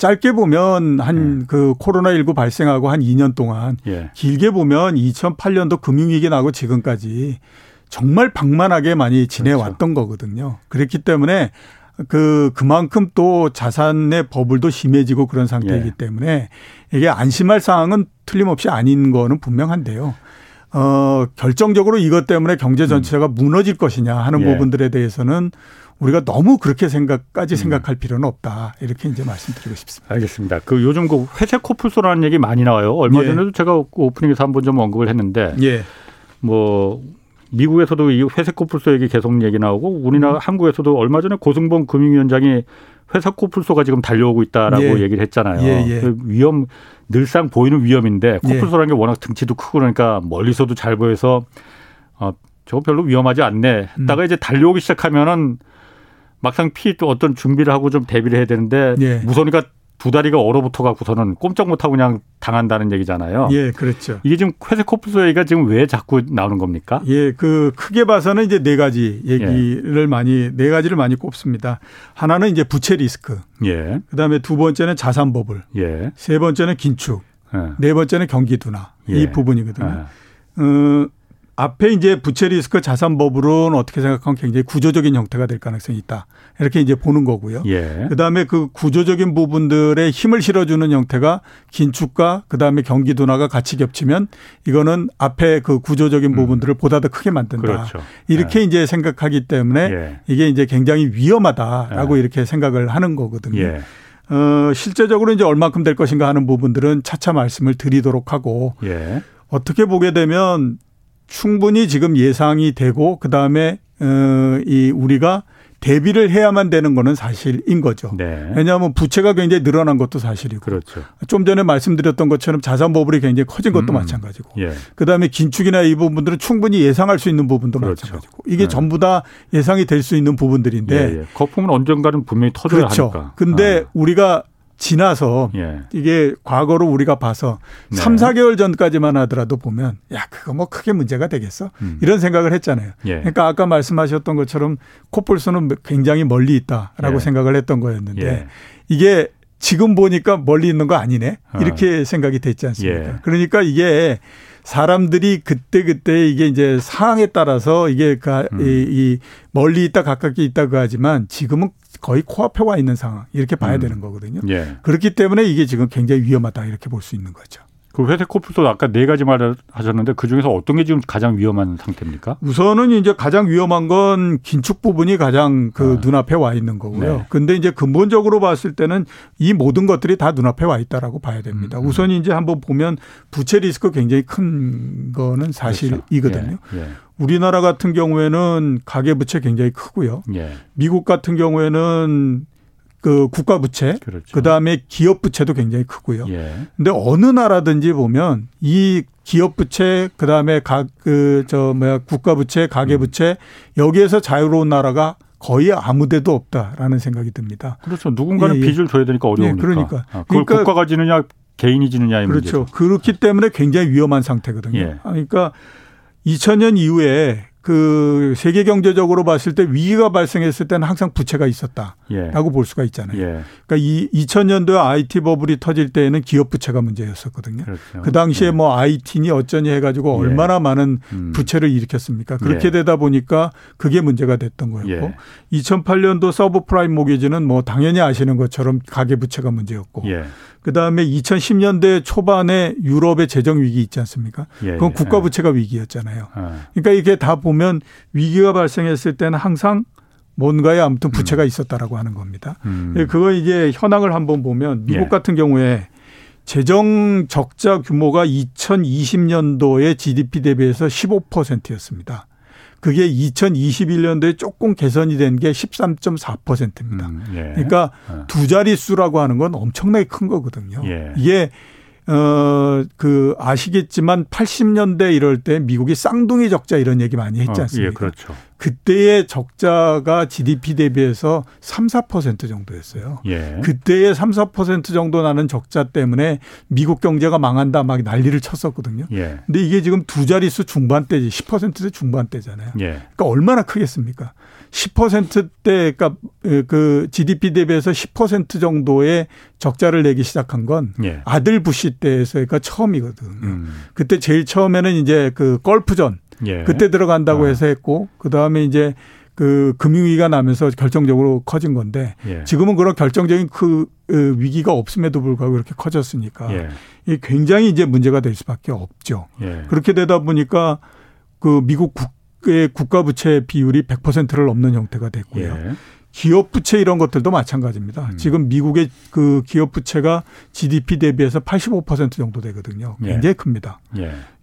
짧게 보면 한그 네. 코로나19 발생하고 한 2년 동안 예. 길게 보면 2008년도 금융위기 나고 지금까지 정말 방만하게 많이 지내왔던 그렇죠. 거거든요. 그렇기 때문에 그 그만큼 또 자산의 버블도 심해지고 그런 상태이기 예. 때문에 이게 안심할 사항은 틀림없이 아닌 거는 분명한데요. 어 결정적으로 이것 때문에 경제 전체가 음. 무너질 것이냐 하는 예. 부분들에 대해서는 우리가 너무 그렇게 생각까지 음. 생각할 필요는 없다. 이렇게 이제 말씀드리고 싶습니다. 알겠습니다. 그 요즘 그 회색 코뿔소라는 얘기 많이 나와요. 얼마 예. 전에도 제가 그 오프닝에서 한 번 좀 언급을 했는데 예. 뭐 미국에서도 이 회색 코뿔소 얘기 계속 얘기 나오고 우리나라 음. 한국에서도 얼마 전에 고승범 금융위원장이 회색 코뿔소가 지금 달려오고 있다라고 예. 얘기를 했잖아요. 예, 예. 그 위험 늘상 보이는 위험인데 예. 코뿔소라는 게 워낙 등치도 크고 그러니까 멀리서도 잘 보여서 어 저거 별로 위험하지 않네. 했다가 음. 이제 달려오기 시작하면은 막상 피 또 어떤 준비를 하고 좀 대비를 해야 되는데 예. 무서우니까 두 다리가 얼어붙어 갖고서는 꼼짝 못하고 그냥 당한다는 얘기잖아요. 예, 그렇죠. 이게 지금 회색 코뿔소 얘기가 지금 왜 자꾸 나오는 겁니까? 예, 그 크게 봐서는 이제 네 가지 얘기를 예. 많이 네 가지를 많이 꼽습니다. 하나는 이제 부채 리스크. 예. 그다음에 두 번째는 자산 버블. 예. 세 번째는 긴축. 예. 네 번째는 경기 둔화. 이 예. 부분이거든요. 예. 어, 앞에 이제 부채 리스크 자산 버블은 어떻게 생각하면 굉장히 구조적인 형태가 될 가능성이 있다. 이렇게 이제 보는 거고요. 예. 그다음에 그 구조적인 부분들에 힘을 실어주는 형태가 긴축과 그다음에 경기 둔화가 같이 겹치면 이거는 앞에 그 구조적인 음. 부분들을 보다 더 크게 만든다. 그렇죠. 이렇게 예. 이제 생각하기 때문에 예. 이게 이제 굉장히 위험하다라고 예. 이렇게 생각을 하는 거거든요. 예. 어, 실제적으로 이제 얼만큼 될 것인가 하는 부분들은 차차 말씀을 드리도록 하고 예. 어떻게 보게 되면 충분히 지금 예상이 되고 그다음에 어, 이 우리가 대비를 해야만 되는 거는 사실인 거죠. 네. 왜냐하면 부채가 굉장히 늘어난 것도 사실이고. 그렇죠. 좀 전에 말씀드렸던 것처럼 자산 버블이 굉장히 커진 것도 음. 마찬가지고. 예. 그다음에 긴축이나 이 부분들은 충분히 예상할 수 있는 부분도 그렇죠. 마찬가지고. 이게 네. 전부 다 예상이 될 수 있는 부분들인데. 예, 예. 거품은 언젠가는 분명히 터져야 그렇죠. 하니까. 근데 아. 우리가 지나서 예. 이게 과거로 우리가 봐서 네. 3, 4개월 전까지만 하더라도 보면 야, 그거 뭐 크게 문제가 되겠어? 음. 이런 생각을 했잖아요. 예. 그러니까 아까 말씀하셨던 것처럼 코뿔소는 굉장히 멀리 있다라고 예. 생각을 했던 거였는데 예. 이게 지금 보니까 멀리 있는 거 아니네. 이렇게 어. 생각이 됐지 않습니까? 예. 그러니까 이게 사람들이 그때 그때 이게 이제 상황에 따라서 이게 가, 음. 이, 이 멀리 있다 가깝게 있다고 하지만 지금은 거의 코앞에 와 있는 상황 이렇게 봐야 음. 되는 거거든요. 예. 그렇기 때문에 이게 지금 굉장히 위험하다 이렇게 볼 수 있는 거죠. 그 회색 코프도 아까 네 가지 말을 하셨는데 그 중에서 어떤 게 지금 가장 위험한 상태입니까? 우선은 이제 가장 위험한 건 긴축 부분이 가장 그 아. 눈앞에 와 있는 거고요. 네. 근데 이제 근본적으로 봤을 때는 이 모든 것들이 다 눈앞에 와 있다라고 봐야 됩니다. 음. 우선 이제 한번 보면 부채 리스크 굉장히 큰 거는 사실이거든요. 그렇죠. 예. 예. 우리나라 같은 경우에는 가계 부채 굉장히 크고요. 예. 미국 같은 경우에는 그 국가 부채, 그렇죠. 그다음에 기업 부채도 굉장히 크고요. 예. 근데 어느 나라든지 보면 이 기업 부채, 그다음에 각 그 저 뭐야 국가 부채, 가계 음. 부채 여기에서 자유로운 나라가 거의 아무 데도 없다라는 생각이 듭니다. 그렇죠. 누군가는 예, 예. 빚을 줘야 되니까 어려우니까. 예, 그러니까. 아, 그걸 그러니까 국가가 지느냐 개인이 지느냐의 그렇죠. 문제죠. 그렇기 때문에 굉장히 위험한 상태거든요. 예. 그러니까 2000년 이후에 그 세계 경제적으로 봤을 때 위기가 발생했을 때는 항상 부채가 있었다라고 예. 볼 수가 있잖아요. 예. 그러니까 이 2000년도에 IT 버블이 터질 때에는 기업 부채가 문제였었거든요. 그렇죠. 그 당시에 예. 뭐 IT니 어쩌니 해가지고 예. 얼마나 많은 음. 부채를 일으켰습니까? 그렇게 예. 되다 보니까 그게 문제가 됐던 거였고 2008년도 서브프라임 모기지는 뭐 당연히 아시는 것처럼 가계 부채가 문제였고 그다음에 2010년대 초반에 유럽의 재정 위기 있지 않습니까? 예, 그건 예. 국가 부채가 위기였잖아요. 아. 그러니까 이게 다 보면 위기가 발생했을 때는 항상 뭔가에 아무튼 부채가 음. 있었다라고 하는 겁니다. 음. 예, 그거 이제 현황을 한번 보면 미국 예. 같은 경우에 재정 적자 규모가 2020년도에 GDP 대비해서 15%였습니다. 그게 2021년도에 조금 개선이 된 게 13.4%입니다. 음, 예. 그러니까 어. 두 자릿수라고 하는 건 엄청나게 큰 거거든요. 예. 이게 어, 그, 아시겠지만 80년대 이럴 때 미국이 쌍둥이 적자 이런 얘기 많이 했지 않습니까? 어, 예, 그렇죠. 그때의 적자가 GDP 대비해서 3, 4% 정도였어요. 예. 그때의 3, 4% 정도 나는 적자 때문에 미국 경제가 망한다 막 난리를 쳤었거든요. 예. 근데 이게 지금 두 자릿수 중반대지 10%대 중반대잖아요. 예. 그러니까 얼마나 크겠습니까? 10%대 그러니까 그 GDP 대비해서 10% 정도의 적자를 내기 시작한 건 예. 아들 부시 때에서가 처음이거든요. 음. 그때 제일 처음에는 이제 그 골프전 예. 그때 들어간다고 아. 해서 했고 그 다음에 이제 그 금융위기가 나면서 결정적으로 커진 건데 예. 지금은 그런 결정적인 그 위기가 없음에도 불구하고 이렇게 커졌으니까 예. 이 굉장히 이제 문제가 될 수밖에 없죠. 예. 그렇게 되다 보니까 그 미국 국 의 국가 부채 비율이 100%를 넘는 형태가 됐고요. 예. 기업 부채 이런 것들도 마찬가지입니다. 음. 지금 미국의 그 기업 부채가 GDP 대비해서 85% 정도 되거든요. 예. 굉장히 큽니다.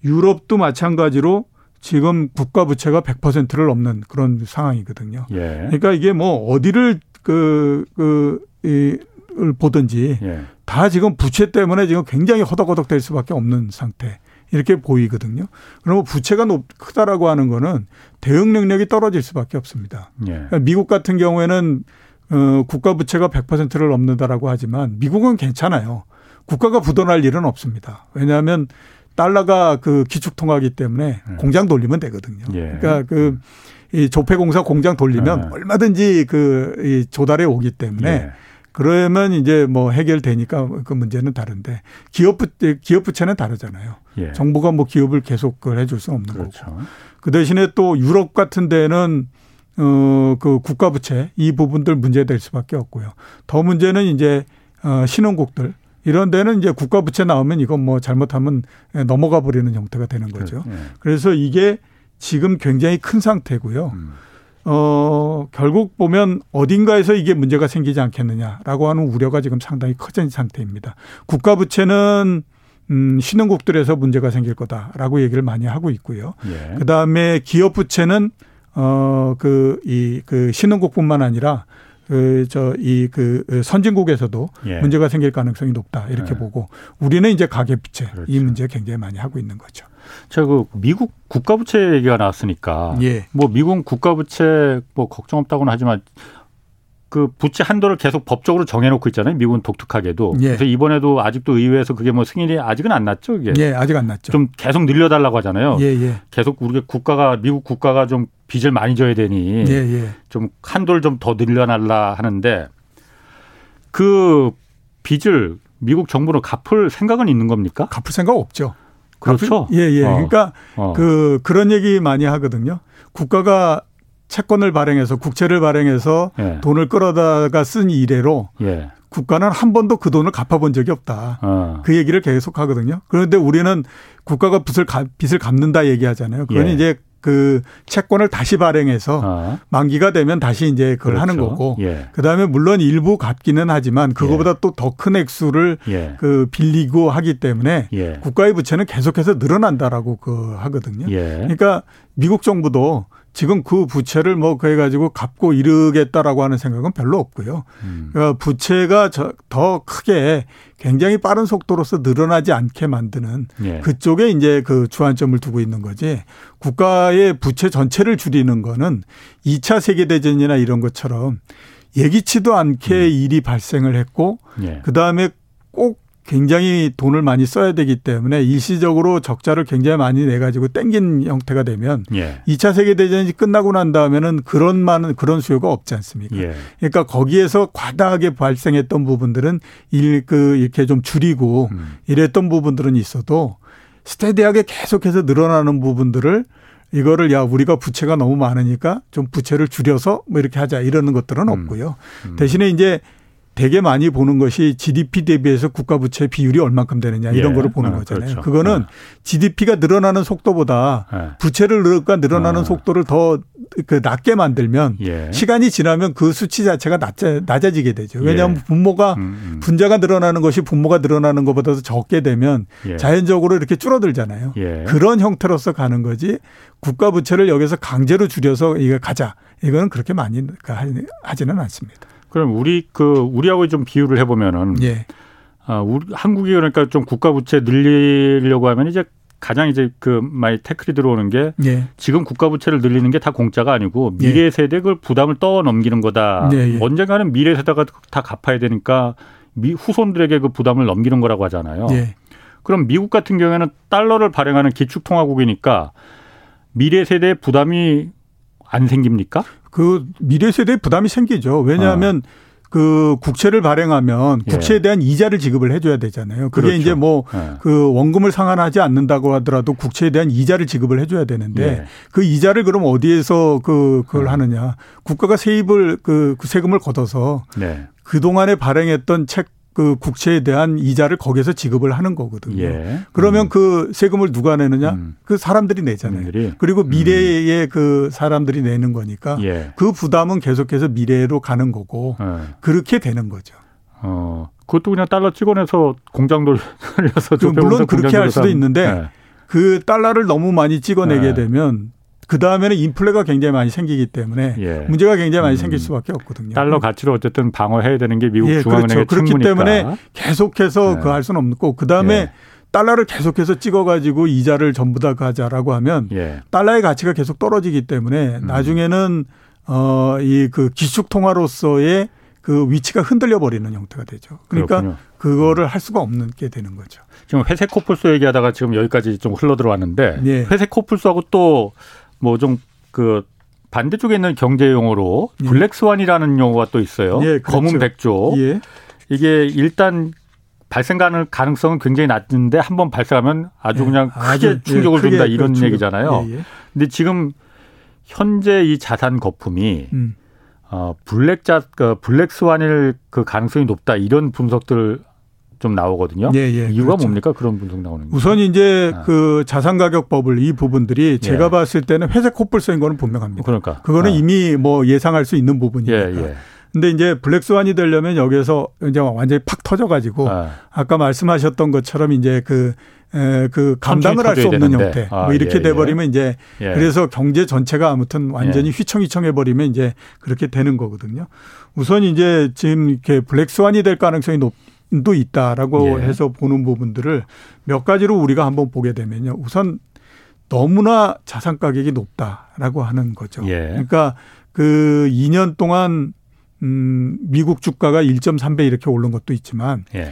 유럽도 마찬가지로 지금 국가 부채가 100%를 넘는 그런 상황이거든요. 예. 그러니까 이게 뭐 어디를 그, 그, 이, 을 보든지 예. 다 지금 부채 때문에 지금 굉장히 허덕허덕 될 수밖에 없는 상태. 이렇게 보이거든요. 그러면 부채가 높, 크다라고 하는 거는 대응 능력이 떨어질 수밖에 없습니다. 예. 그러니까 미국 같은 경우에는 어, 국가 부채가 100%를 넘는다라고 하지만 미국은 괜찮아요. 국가가 부도날 일은 없습니다. 왜냐하면 달러가 그 기축통화기 때문에 음. 공장 돌리면 되거든요. 예. 그러니까 그 이 조폐공사 공장 돌리면 예. 얼마든지 그 이 조달해 오기 때문에 예. 그러면 이제 뭐 해결되니까 그 문제는 다른데 기업 부 기업 부채는 다르잖아요. 예. 정부가 뭐 기업을 계속 그걸 해줄 수는 없는 그렇죠. 거고. 그 대신에 또 유럽 같은 데는 어그 국가 부채 이 부분들 문제될 수밖에 없고요. 더 문제는 이제 어 신흥국들 이런 데는 이제 국가 부채 나오면 이건 뭐 잘못하면 넘어가 버리는 형태가 되는 거죠. 네. 그래서 이게 지금 굉장히 큰 상태고요. 음. 어, 결국 보면 어딘가에서 이게 문제가 생기지 않겠느냐라고 하는 우려가 지금 상당히 커진 상태입니다. 국가 부채는 음, 신흥국들에서 문제가 생길 거다라고 얘기를 많이 하고 있고요. 예. 그 다음에 기업 부채는 어, 그, 이, 그 신흥국뿐만 아니라 그 저 이그 그 선진국에서도 예. 문제가 생길 가능성이 높다 이렇게 예. 보고 우리는 이제 가계부채 그렇죠. 이 문제 굉장히 많이 하고 있는 거죠. 제그 미국 국가부채 얘기가 나왔으니까 예. 뭐 미국 국가부채 뭐 걱정 없다고는 하지만 그 부채 한도를 계속 법적으로 정해놓고 있잖아요. 미국은 독특하게도. 예. 그래서 이번에도 아직도 의회에서 그게 뭐 승인이 아직은 안 났죠. 이게. 예, 아직 안 났죠. 좀 계속 늘려달라고 하잖아요. 예, 예. 계속 우리가 국가가 미국 국가가 좀 빚을 많이 져야 되니 예, 예. 좀 한도를 좀 더 늘려달라 하는데 그 빚을 미국 정부로 갚을 생각은 있는 겁니까? 갚을 생각 없죠. 그렇죠. 예, 예. 어. 그러니까 어. 그 그런 얘기 많이 하거든요. 국가가 채권을 발행해서 국채를 발행해서 예. 돈을 끌어다가 쓴 이래로 예. 국가는 한 번도 그 돈을 갚아본 적이 없다. 어. 그 얘기를 계속 하거든요. 그런데 우리는 국가가 빚을, 빚을 갚는다 얘기하잖아요. 그건 예. 이제 그 채권을 다시 발행해서 어. 만기가 되면 다시 이제 그걸 그렇죠. 하는 거고 예. 그다음에 물론 일부 갚기는 하지만 그거보다 예. 또더 큰 액수를 예. 그 빌리고 하기 때문에 예. 국가의 부채는 계속해서 늘어난다라고 그 하거든요. 예. 그러니까 미국 정부도 지금 그 부채를 뭐 그래가지고 갚고 이르겠다라고 하는 생각은 별로 없고요. 음. 그러니까 부채가 더 크게 굉장히 빠른 속도로서 늘어나지 않게 만드는 예. 그쪽에 이제 그 주안점을 두고 있는 거지 국가의 부채 전체를 줄이는 거는 2차 세계 대전이나 이런 것처럼 예기치도 않게 음. 일이 발생을 했고 예. 그다음에 꼭 굉장히 돈을 많이 써야 되기 때문에 일시적으로 적자를 굉장히 많이 내 가지고 땡긴 형태가 되면 예. 2차 세계 대전이 끝나고 난 다음에는 그런 많은 그런 수요가 없지 않습니까? 예. 그러니까 거기에서 과다하게 발생했던 부분들은 일 그 이렇게 좀 줄이고 음. 이랬던 부분들은 있어도 스테디하게 계속해서 늘어나는 부분들을 이거를 야 우리가 부채가 너무 많으니까 좀 부채를 줄여서 뭐 이렇게 하자 이러는 것들은 음. 없고요. 음. 대신에 이제 되게 많이 보는 것이 GDP 대비해서 국가 부채 비율이 얼만큼 되느냐 이런 예. 거를 보는 아, 거잖아요. 그렇죠. 그거는 네. GDP가 늘어나는 속도보다 네. 부채를 늘까 늘어나는 아. 속도를 더 그 낮게 만들면 예. 시간이 지나면 그 수치 자체가 낮아, 낮아지게 되죠. 왜냐하면 예. 분모가 음, 음. 분자가 늘어나는 것이 분모가 늘어나는 것보다 더 적게 되면 예. 자연적으로 이렇게 줄어들잖아요. 예. 그런 형태로서 가는 거지 국가 부채를 여기서 강제로 줄여서 이거 가자 이거는 그렇게 많이 하지는 않습니다. 그럼 우리 그 우리하고 좀 비유를 해보면은 예. 아, 우리 한국이 그러니까 좀 국가 부채 늘리려고 하면 이제 가장 이제 그 많이 태클이 들어오는 게 예. 지금 국가 부채를 늘리는 게 다 공짜가 아니고 미래 예. 세대 그 부담을 떠 넘기는 거다. 예, 예. 언젠가는 미래 세대가 다 갚아야 되니까 미 후손들에게 그 부담을 넘기는 거라고 하잖아요. 예. 그럼 미국 같은 경우에는 달러를 발행하는 기축통화국이니까 미래 세대의 부담이 안 생깁니까? 그 미래 세대에 부담이 생기죠. 왜냐하면 어. 그 국채를 발행하면 예. 국채에 대한 이자를 지급을 해줘야 되잖아요. 그게 그렇죠. 이제 뭐그 예. 그 원금을 상환하지 않는다고 하더라도 국채에 대한 이자를 지급을 해줘야 되는데 예. 그 이자를 그럼 어디에서 그 그걸 어. 하느냐? 국가가 세입을 그, 그 세금을 걷어서 네. 그 동안에 발행했던 책 그 국채에 대한 이자를 거기에서 지급을 하는 거거든요. 예. 그러면 음. 그 세금을 누가 내느냐? 음. 그 사람들이 내잖아요. 사람들이? 그리고 미래에 음. 그 사람들이 내는 거니까 예. 그 부담은 계속해서 미래로 가는 거고 예. 그렇게 되는 거죠. 어. 그것도 그냥 달러 찍어내서 공장 (laughs) 돌려서 물론 그렇게 할 수도 있는데 예. 그 달러를 너무 많이 찍어내게 예. 되면 그 다음에는 인플레가 굉장히 많이 생기기 때문에 예. 문제가 굉장히 많이 음. 생길 수밖에 없거든요. 달러 가치를 어쨌든 방어해야 되는 게 미국 예, 중앙은행의 그렇죠. 그렇기 때문에 계속해서 예. 그할 수는 없고 그 다음에 예. 달러를 계속해서 찍어가지고 이자를 전부 다 가자라고 하면 예. 달러의 가치가 계속 떨어지기 때문에 음. 나중에는 어 이 그 기축 통화로서의 그 위치가 흔들려 버리는 형태가 되죠. 그러니까 그렇군요. 그거를 할 수가 없는 게 되는 거죠. 지금 회색 코뿔소 얘기하다가 지금 여기까지 좀 흘러 들어왔는데 예. 회색 코뿔소하고 또 뭐좀그 반대쪽에 있는 경제 용어로 예. 블랙스완이라는 용어가 또 있어요. 예, 그렇죠. 검은 백조. 예. 이게 일단 발생 가능성은 굉장히 낮은데 한 번 발생하면 아주 예. 그냥 크게 아주, 예, 충격을 준다 이런 그렇죠. 얘기잖아요. 근데 지금 현재 이 자산 거품이 음. 어 블랙자 그 블랙스완일 그 가능성이 높다 이런 분석들 좀 나오거든요. 예, 예, 이유가 그렇죠. 뭡니까 그런 분석 나오는 게? 우선 이제 아. 그 자산 가격법을 이 부분들이 제가 예. 봤을 때는 회색 코뿔소인 거는 분명합니다. 그러니까 그거는 아. 이미 뭐 예상할 수 있는 부분이니까. 예, 예. 근데 이제 블랙스완이 되려면 여기에서 이제 완전히 팍 터져가지고 아. 아까 말씀하셨던 것처럼 이제 그, 에, 그 감당을 할 수 없는 되는데. 형태 아, 뭐 이렇게 예, 예. 돼버리면 이제 예. 그래서 경제 전체가 아무튼 완전히 예. 휘청휘청해버리면 이제 그렇게 되는 거거든요. 우선 이제 지금 이렇게 블랙스완이 될 가능성이 높, 도 있다라고 예. 해서 보는 부분들을 몇 가지로 우리가 한번 보게 되면요. 우선 너무나 자산 가격이 높다라고 하는 거죠. 예. 그러니까 그 2년 동안 음 미국 주가가 1.3배 이렇게 오른 것도 있지만 예.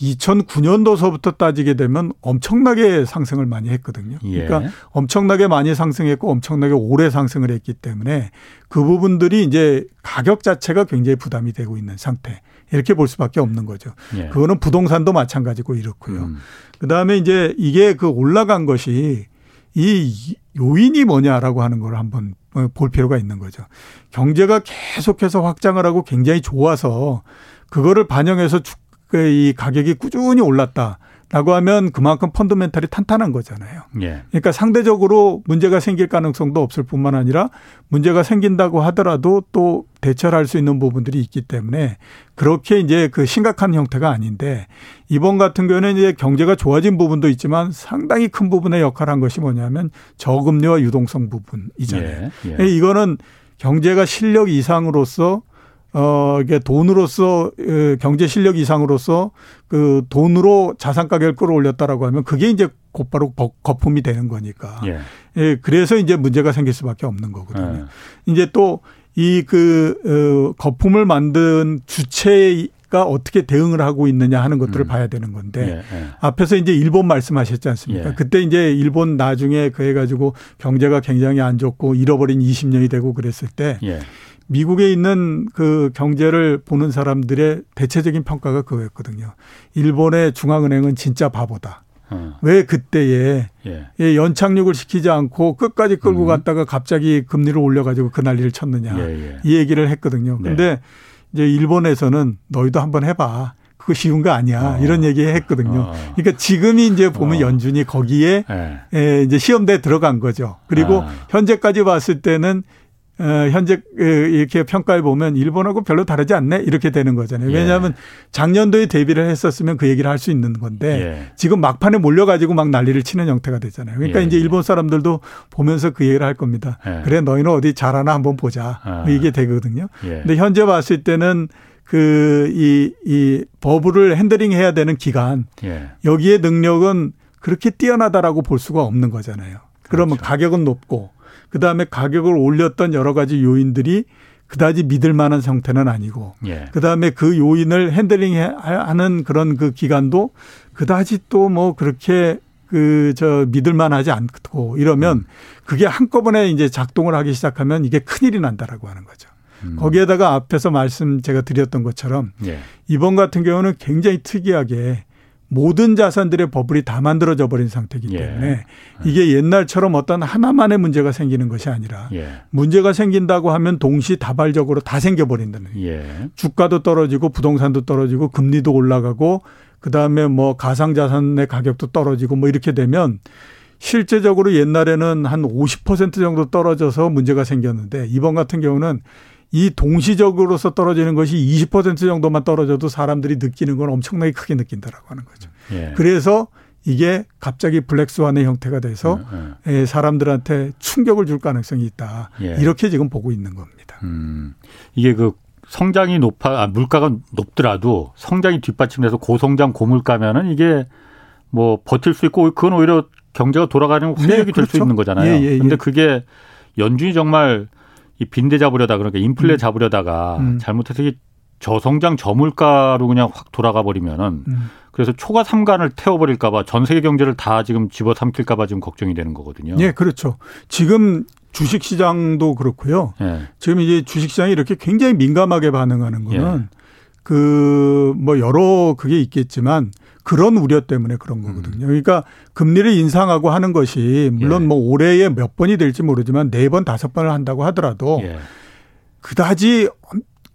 2009년도서부터 따지게 되면 엄청나게 상승을 많이 했거든요. 예. 그러니까 엄청나게 많이 상승했고 엄청나게 오래 상승을 했기 때문에 그 부분들이 이제 가격 자체가 굉장히 부담이 되고 있는 상태. 이렇게 볼 수밖에 없는 거죠. 예. 그거는 부동산도 마찬가지고 이렇고요. 음. 그다음에 이제 이게 그 올라간 것이 이 요인이 뭐냐라고 하는 걸 한번 볼 필요가 있는 거죠. 경제가 계속해서 확장을 하고 굉장히 좋아서 그거를 반영해서 그 이 가격이 꾸준히 올랐다. 라고 하면 그만큼 펀더멘탈이 탄탄한 거잖아요. 예. 그러니까 상대적으로 문제가 생길 가능성도 없을 뿐만 아니라 문제가 생긴다고 하더라도 또 대처를 할수 있는 부분들이 있기 때문에 그렇게 이제 그 심각한 형태가 아닌데 이번 같은 경우는 이제 경제가 좋아진 부분도 있지만 상당히 큰 부분의 역할을 한 것이 뭐냐면 저금리와 유동성 부분이잖아요. 예. 예. 이거는 경제가 실력 이상으로서 어, 이게 돈으로서 경제 실력 이상으로서 그 돈으로 자산 가격을 끌어올렸다라고 하면 그게 이제 곧바로 거품이 되는 거니까. 예. 예 그래서 이제 문제가 생길 수밖에 없는 거거든요. 예. 이제 또 이 그, 어, 거품을 만든 주체가 어떻게 대응을 하고 있느냐 하는 것들을 음. 봐야 되는 건데 예, 예. 앞에서 이제 일본 말씀하셨지 않습니까? 예. 그때 이제 일본 나중에 그 해 가지고 경제가 굉장히 안 좋고 잃어버린 20년이 되고 그랬을 때 예. 미국에 있는 그 경제를 보는 사람들의 대체적인 평가가 그거였거든요. 일본의 중앙은행은 진짜 바보다. 어. 왜 그때에 예. 연착륙을 시키지 않고 끝까지 끌고 음. 갔다가 갑자기 금리를 올려가지고 그 난리를 쳤느냐 예, 예. 이 얘기를 했거든요. 네. 근데 이제 일본에서는 너희도 한번 해봐. 그거 쉬운 거 아니야. 어. 이런 얘기 했거든요. 어. 그러니까 지금이 이제 보면 어. 연준이 거기에 네. 에 이제 시험대에 들어간 거죠. 그리고 아. 현재까지 봤을 때는 어, 현재 이렇게 평가를 보면 일본하고 별로 다르지 않네 이렇게 되는 거잖아요. 왜냐하면 예. 작년도에 대비를 했었으면 그 얘기를 할 수 있는 건데 예. 지금 막판에 몰려가지고 막 난리를 치는 형태가 됐잖아요. 그러니까 예. 이제 일본 사람들도 보면서 그 얘기를 할 겁니다. 예. 그래 너희는 어디 잘하나 한번 보자 아. 이게 되거든요. 예. 근데 현재 봤을 때는 그 이 이 버블을 핸들링 해야 되는 기간 예. 여기에 능력은 그렇게 뛰어나다라고 볼 수가 없는 거잖아요. 그러면 그렇죠. 가격은 높고 그 다음에 가격을 올렸던 여러 가지 요인들이 그다지 믿을 만한 형태는 아니고 예. 그다음에 그 요인을 핸들링 하는 그런 그 기간도 그다지 또 뭐 그렇게 그 저 믿을 만하지 않고 이러면 음. 그게 한꺼번에 이제 작동을 하기 시작하면 이게 큰일이 난다라고 하는 거죠. 음. 거기에다가 앞에서 말씀 제가 드렸던 것처럼 예. 이번 같은 경우는 굉장히 특이하게 모든 자산들의 버블이 다 만들어져 버린 상태이기 예. 때문에 예. 이게 옛날처럼 어떤 하나만의 문제가 생기는 것이 아니라 예. 문제가 생긴다고 하면 동시다발적으로 다 생겨버린다는 예. 주가도 떨어지고 부동산도 떨어지고 금리도 올라가고 그다음에 뭐 가상자산의 가격도 떨어지고 뭐 이렇게 되면 실제적으로 옛날에는 한 50% 정도 떨어져서 문제가 생겼는데 이번 같은 경우는 이 동시적으로서 떨어지는 것이 20% 정도만 떨어져도 사람들이 느끼는 건 엄청나게 크게 느낀다라고 하는 거죠. 예. 그래서 이게 갑자기 블랙스완의 형태가 돼서 예, 예. 사람들한테 충격을 줄 가능성이 있다. 예. 이렇게 지금 보고 있는 겁니다. 음. 이게 그 성장이 높아 아, 물가가 높더라도 성장이 뒷받침돼서 고성장 고물가면은 이게 뭐 버틸 수 있고 그건 오히려 경제가 돌아가는 활력이 네, 그렇죠. 될수 있는 거잖아요. 예, 예, 예. 그게 연준이 정말 이 빈대 잡으려다 그러니까 인플레 음. 잡으려다가 음. 잘못해서 이 저성장 저물가로 그냥 확 돌아가 버리면은 음. 그래서 초과 삼간을 태워버릴까봐 전 세계 경제를 다 지금 집어삼킬까봐 지금 걱정이 되는 거거든요. 네, 그렇죠. 지금 주식 시장도 그렇고요. 네. 지금 이제 주식 시장이 이렇게 굉장히 민감하게 반응하는 거는 예. 그뭐 여러 그게 있겠지만 그런 우려 때문에 그런 거거든요. 음. 그러니까 금리를 인상하고 하는 것이 물론 예. 뭐 올해에 몇 번이 될지 모르지만 네 번, 다섯 번을 한다고 하더라도 예. 그다지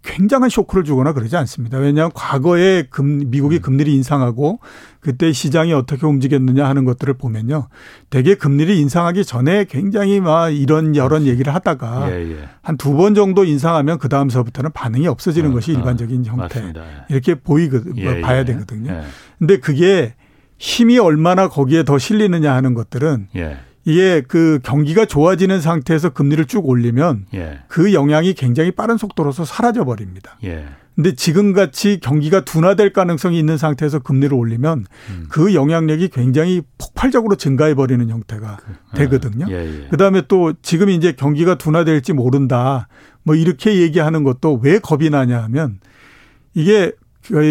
굉장한 쇼크를 주거나 그러지 않습니다. 왜냐하면 과거에 금, 미국이 음. 금리를 인상하고 그때 시장이 어떻게 움직였느냐 하는 것들을 보면요. 대개 금리를 인상하기 전에 굉장히 막 이런 여런 그렇죠. 얘기를 하다가 예, 예. 한두 번 정도 인상하면 그 다음서부터는 반응이 없어지는 어, 것이 어, 일반적인 어, 형태. 맞습니다. 이렇게 보이거든, 예, 봐야 예. 되거든요. 예. 근데 그게 힘이 얼마나 거기에 더 실리느냐 하는 것들은 예. 이게 그 경기가 좋아지는 상태에서 금리를 쭉 올리면 예. 그 영향이 굉장히 빠른 속도로서 사라져 버립니다. 예. 근데 지금 같이 경기가 둔화될 가능성이 있는 상태에서 금리를 올리면 음. 그 영향력이 굉장히 폭발적으로 증가해 버리는 형태가 그, 되거든요. 예, 예. 그다음에 또 지금 이제 경기가 둔화될지 모른다. 뭐 이렇게 얘기하는 것도 왜 겁이 나냐 하면 이게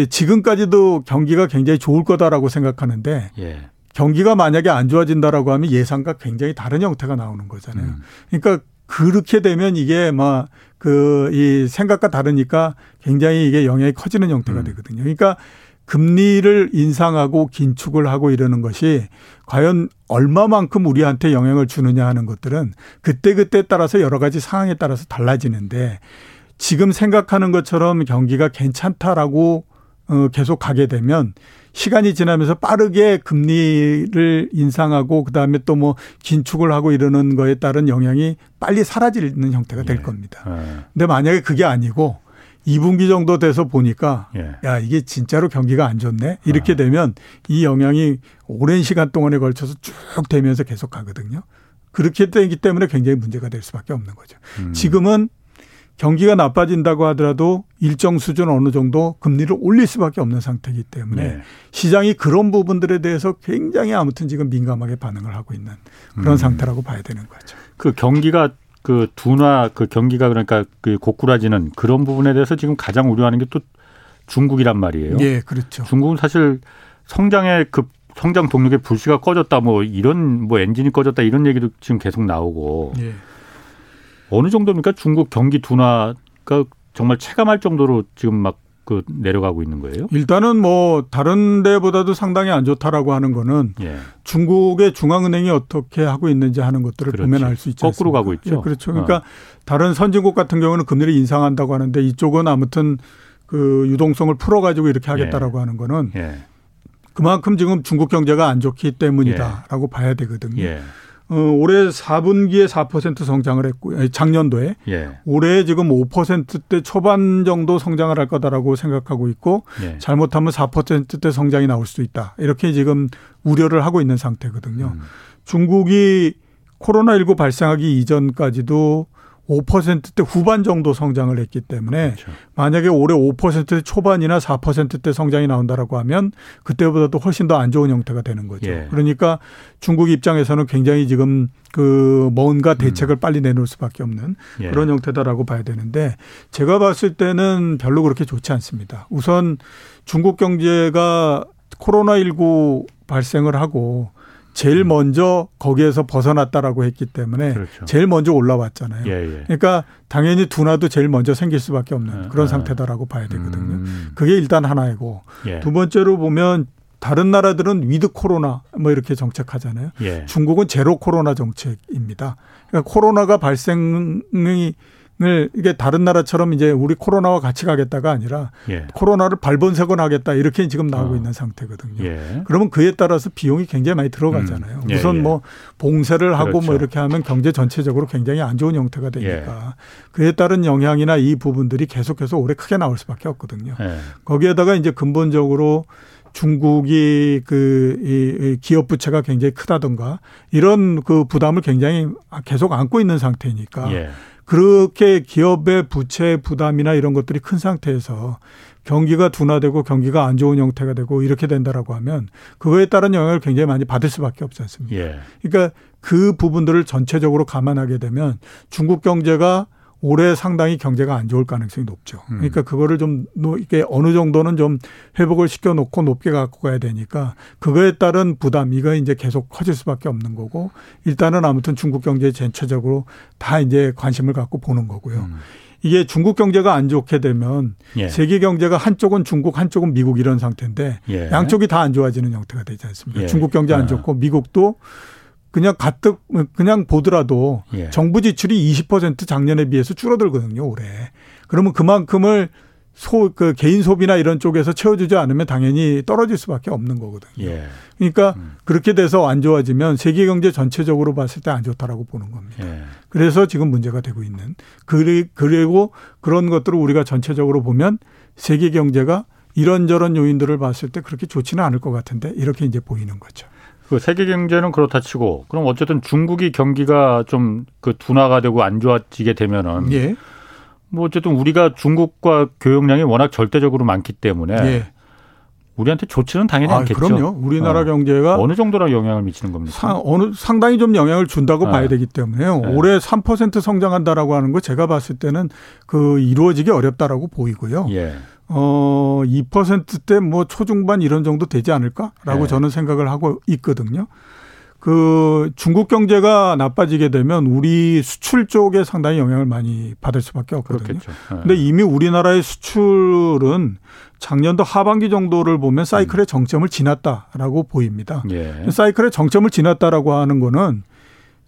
지금까지도 경기가 굉장히 좋을 거다라고 생각하는데 예. 경기가 만약에 안 좋아진다라고 하면 예상과 굉장히 다른 형태가 나오는 거잖아요. 음. 그러니까 그렇게 되면 이게 막 그 이 생각과 다르니까 굉장히 이게 영향이 커지는 형태가 음. 되거든요. 그러니까 금리를 인상하고 긴축을 하고 이러는 것이 과연 얼마만큼 우리한테 영향을 주느냐 하는 것들은 그때그때 따라서 여러 가지 상황에 따라서 달라지는데 지금 생각하는 것처럼 경기가 괜찮다라고 어 계속 가게 되면 시간이 지나면서 빠르게 금리를 인상하고 그다음에 또 뭐 긴축을 하고 이러는 거에 따른 영향이 빨리 사라지는 형태가 될 예. 겁니다. 예. 근데 만약에 그게 아니고 2분기 정도 돼서 보니까 예. 야 이게 진짜로 경기가 안 좋네 이렇게 아. 되면 이 영향이 오랜 시간 동안에 걸쳐서 쭉 되면서 계속 가거든요. 그렇게 되기 때문에 굉장히 문제가 될 수밖에 없는 거죠. 음. 지금은 경기가 나빠진다고 하더라도 일정 수준 어느 정도 금리를 올릴 수밖에 없는 상태이기 때문에 네. 시장이 그런 부분들에 대해서 굉장히 아무튼 지금 민감하게 반응을 하고 있는 그런 음. 상태라고 봐야 되는 거죠. 그 경기가 그 둔화 그 경기가 그러니까 그 고꾸라지는 그런 부분에 대해서 지금 가장 우려하는 게 또 중국이란 말이에요. 예, 그렇죠. 중국은 사실 성장의 급 성장 동력의 불씨가 꺼졌다 뭐 이런 뭐 엔진이 꺼졌다 이런 얘기도 지금 계속 나오고 예. 어느 정도입니까? 중국 경기 둔화가 정말 체감할 정도로 지금 막 그 내려가고 있는 거예요? 일단은 뭐 다른 데보다도 상당히 안 좋다라고 하는 거는 예. 중국의 중앙은행이 어떻게 하고 있는지 하는 것들을 그렇지. 보면 알 수 있죠. 거꾸로 가고 있죠. 예, 그렇죠. 그러니까 어. 다른 선진국 같은 경우는 금리를 인상한다고 하는데 이쪽은 아무튼 그 유동성을 풀어가지고 이렇게 하겠다라고 예. 하는 거는 예. 그만큼 지금 중국 경제가 안 좋기 때문이다라고 예. 봐야 되거든요. 예. 어, 올해 4분기에 4% 성장을 했고 작년도에 예. 올해 지금 5%대 초반 정도 성장을 할 거다라고 생각하고 있고 예. 잘못하면 4%대 성장이 나올 수도 있다. 이렇게 지금 우려를 하고 있는 상태거든요. 음. 중국이 코로나19 발생하기 이전까지도 5%대 후반 정도 성장을 했기 때문에 그렇죠. 만약에 올해 5%대 초반이나 4%대 성장이 나온다라고 하면 그때보다도 훨씬 더 안 좋은 형태가 되는 거죠. 예. 그러니까 중국 입장에서는 굉장히 지금 그 뭔가 음. 대책을 음. 빨리 내놓을 수밖에 없는 예. 그런 형태다라고 봐야 되는데 제가 봤을 때는 별로 그렇게 좋지 않습니다. 우선 중국 경제가 코로나19 발생을 하고 제일 음. 먼저 거기에서 벗어났다라고 했기 때문에 그렇죠. 제일 먼저 올라왔잖아요. 예, 예. 그러니까 당연히 둔화도 제일 먼저 생길 수밖에 없는 예, 그런 예. 상태다라고 봐야 되거든요. 음. 그게 일단 하나이고 예. 두 번째로 보면 다른 나라들은 위드 코로나 뭐 이렇게 정책하잖아요. 예. 중국은 제로 코로나 정책입니다. 그러니까 코로나가 발생이 을 이게 다른 나라처럼 이제 우리 코로나와 같이 가겠다가 아니라 예. 코로나를 발본색원 하겠다 이렇게 지금 나오고 어. 있는 상태거든요. 예. 그러면 그에 따라서 비용이 굉장히 많이 들어가잖아요. 음. 예, 우선 예. 뭐 봉쇄를 하고 뭐 그렇죠. 뭐 이렇게 하면 경제 전체적으로 굉장히 안 좋은 형태가 되니까 예. 그에 따른 영향이나 이 부분들이 계속해서 올해 크게 나올 수밖에 없거든요. 예. 거기에다가 이제 근본적으로 중국이 그 이 기업 부채가 굉장히 크다던가 이런 그 부담을 굉장히 계속 안고 있는 상태니까 예. 그렇게 기업의 부채 부담이나 이런 것들이 큰 상태에서 경기가 둔화되고 경기가 안 좋은 형태가 되고 이렇게 된다라고 하면 그거에 따른 영향을 굉장히 많이 받을 수밖에 없지 않습니까? 예. 그러니까 그 부분들을 전체적으로 감안하게 되면 중국 경제가 올해 상당히 경제가 안 좋을 가능성이 높죠. 음. 그러니까 그거를 좀 이게 어느 정도는 좀 회복을 시켜 놓고 높게 갖고 가야 되니까 그거에 따른 부담 이거 이제 계속 커질 수밖에 없는 거고 일단은 아무튼 중국 경제 전체적으로 다 이제 관심을 갖고 보는 거고요. 음. 이게 중국 경제가 안 좋게 되면 예. 세계 경제가 한쪽은 중국 한쪽은 미국 이런 상태인데 예. 양쪽이 다 안 좋아지는 형태가 되지 않습니까? 예. 중국 경제 안 아. 좋고 미국도 그냥 가뜩 그냥 보더라도 예. 정부 지출이 20% 작년에 비해서 줄어들거든요 올해. 그러면 그만큼을 소 그 개인 소비나 이런 쪽에서 채워주지 않으면 당연히 떨어질 수밖에 없는 거거든요. 예. 그러니까 음. 그렇게 돼서 안 좋아지면 세계 경제 전체적으로 봤을 때 안 좋다라고 보는 겁니다. 예. 그래서 지금 문제가 되고 있는 그리고 그런 것들을 우리가 전체적으로 보면 세계 경제가 이런저런 요인들을 봤을 때 그렇게 좋지는 않을 것 같은데 이렇게 이제 보이는 거죠. 그 세계 경제는 그렇다 치고 그럼 어쨌든 중국이 경기가 좀 그 둔화가 되고 안 좋아지게 되면은 예. 뭐 어쨌든 우리가 중국과 교역량이 워낙 절대적으로 많기 때문에 예. 우리한테 좋지는 당연히 아, 않겠죠. 그럼요. 우리나라 어. 경제가 어느 정도나 영향을 미치는 겁니까? 상, 어느 상당히 좀 영향을 준다고 네. 봐야 되기 때문에요. 네. 올해 3% 성장한다라고 하는 거 제가 봤을 때는 그 이루어지기 어렵다라고 보이고요. 예. 어 2%대 뭐 초중반 이런 정도 되지 않을까라고 네. 저는 생각을 하고 있거든요. 그 중국 경제가 나빠지게 되면 우리 수출 쪽에 상당히 영향을 많이 받을 수밖에 없거든요. 네. 근데 이미 우리나라의 수출은 작년도 하반기 정도를 보면 사이클의 정점을 지났다라고 보입니다. 예. 사이클의 정점을 지났다라고 하는 거는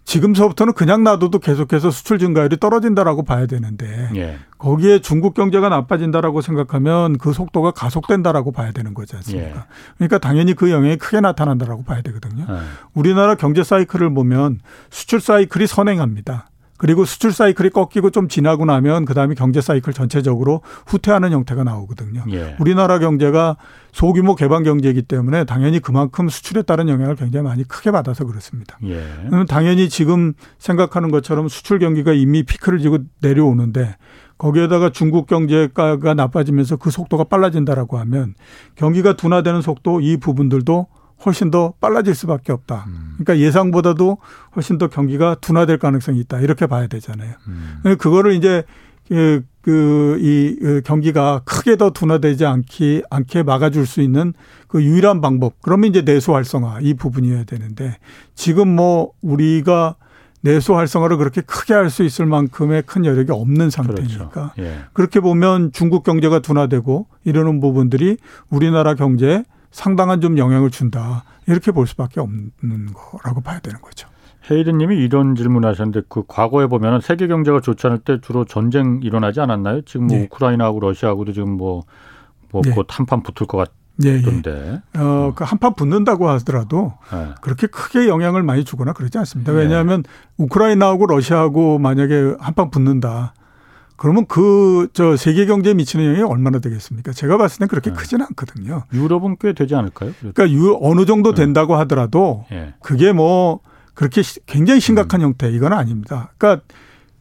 지금서부터는 그냥 놔둬도 계속해서 수출 증가율이 떨어진다라고 봐야 되는데 예. 거기에 중국 경제가 나빠진다라고 생각하면 그 속도가 가속된다라고 봐야 되는 거지 않습니까? 예. 그러니까 당연히 그 영향이 크게 나타난다라고 봐야 되거든요. 예. 우리나라 경제 사이클을 보면 수출 사이클이 선행합니다. 그리고 수출 사이클이 꺾이고 좀 지나고 나면 그다음에 경제 사이클 전체적으로 후퇴하는 형태가 나오거든요. 예. 우리나라 경제가 소규모 개방 경제이기 때문에 당연히 그만큼 수출에 따른 영향을 굉장히 많이 크게 받아서 그렇습니다. 예. 당연히 지금 생각하는 것처럼 수출 경기가 이미 피크를 지고 내려오는데 거기에다가 중국 경제가 나빠지면서 그 속도가 빨라진다라고 하면 경기가 둔화되는 속도 이 부분들도 훨씬 더 빨라질 수밖에 없다. 음. 그러니까 예상보다도 훨씬 더 경기가 둔화될 가능성이 있다. 이렇게 봐야 되잖아요. 음. 그거를 이제 그, 그, 이그 경기가 크게 더 둔화되지 않기, 않게 막아줄 수 있는 그 유일한 방법. 그러면 이제 내수 활성화 이 부분이어야 되는데 지금 뭐 우리가 내수 활성화를 그렇게 크게 할 수 있을 만큼의 큰 여력이 없는 상태니까 그렇죠. 예. 그렇게 보면 중국 경제가 둔화되고 이러는 부분들이 우리나라 경제에 상당한 좀 영향을 준다. 이렇게 볼 수밖에 없는 거라고 봐야 되는 거죠. 헤이든 님이 이런 질문하셨는데 그 과거에 보면은 세계 경제가 좋지 않을 때 주로 전쟁 일어나지 않았나요? 지금 뭐 네. 우크라이나하고 러시아하고도 지금 뭐뭐 뭐 네. 한판 붙을 것 같. 예, 예. 어, 그 한판 붙는다고 하더라도 네. 그렇게 크게 영향을 많이 주거나 그러지 않습니다. 왜냐하면 네. 우크라이나하고 러시아하고 만약에 한판 붙는다. 그러면 그 저 세계 경제에 미치는 영향이 얼마나 되겠습니까? 제가 봤을 땐 그렇게 네. 크지는 않거든요. 유럽은 꽤 되지 않을까요? 그러니까 유, 어느 정도 네. 된다고 하더라도 네. 그게 뭐 그렇게 굉장히 심각한 음. 형태 이건 아닙니다. 그러니까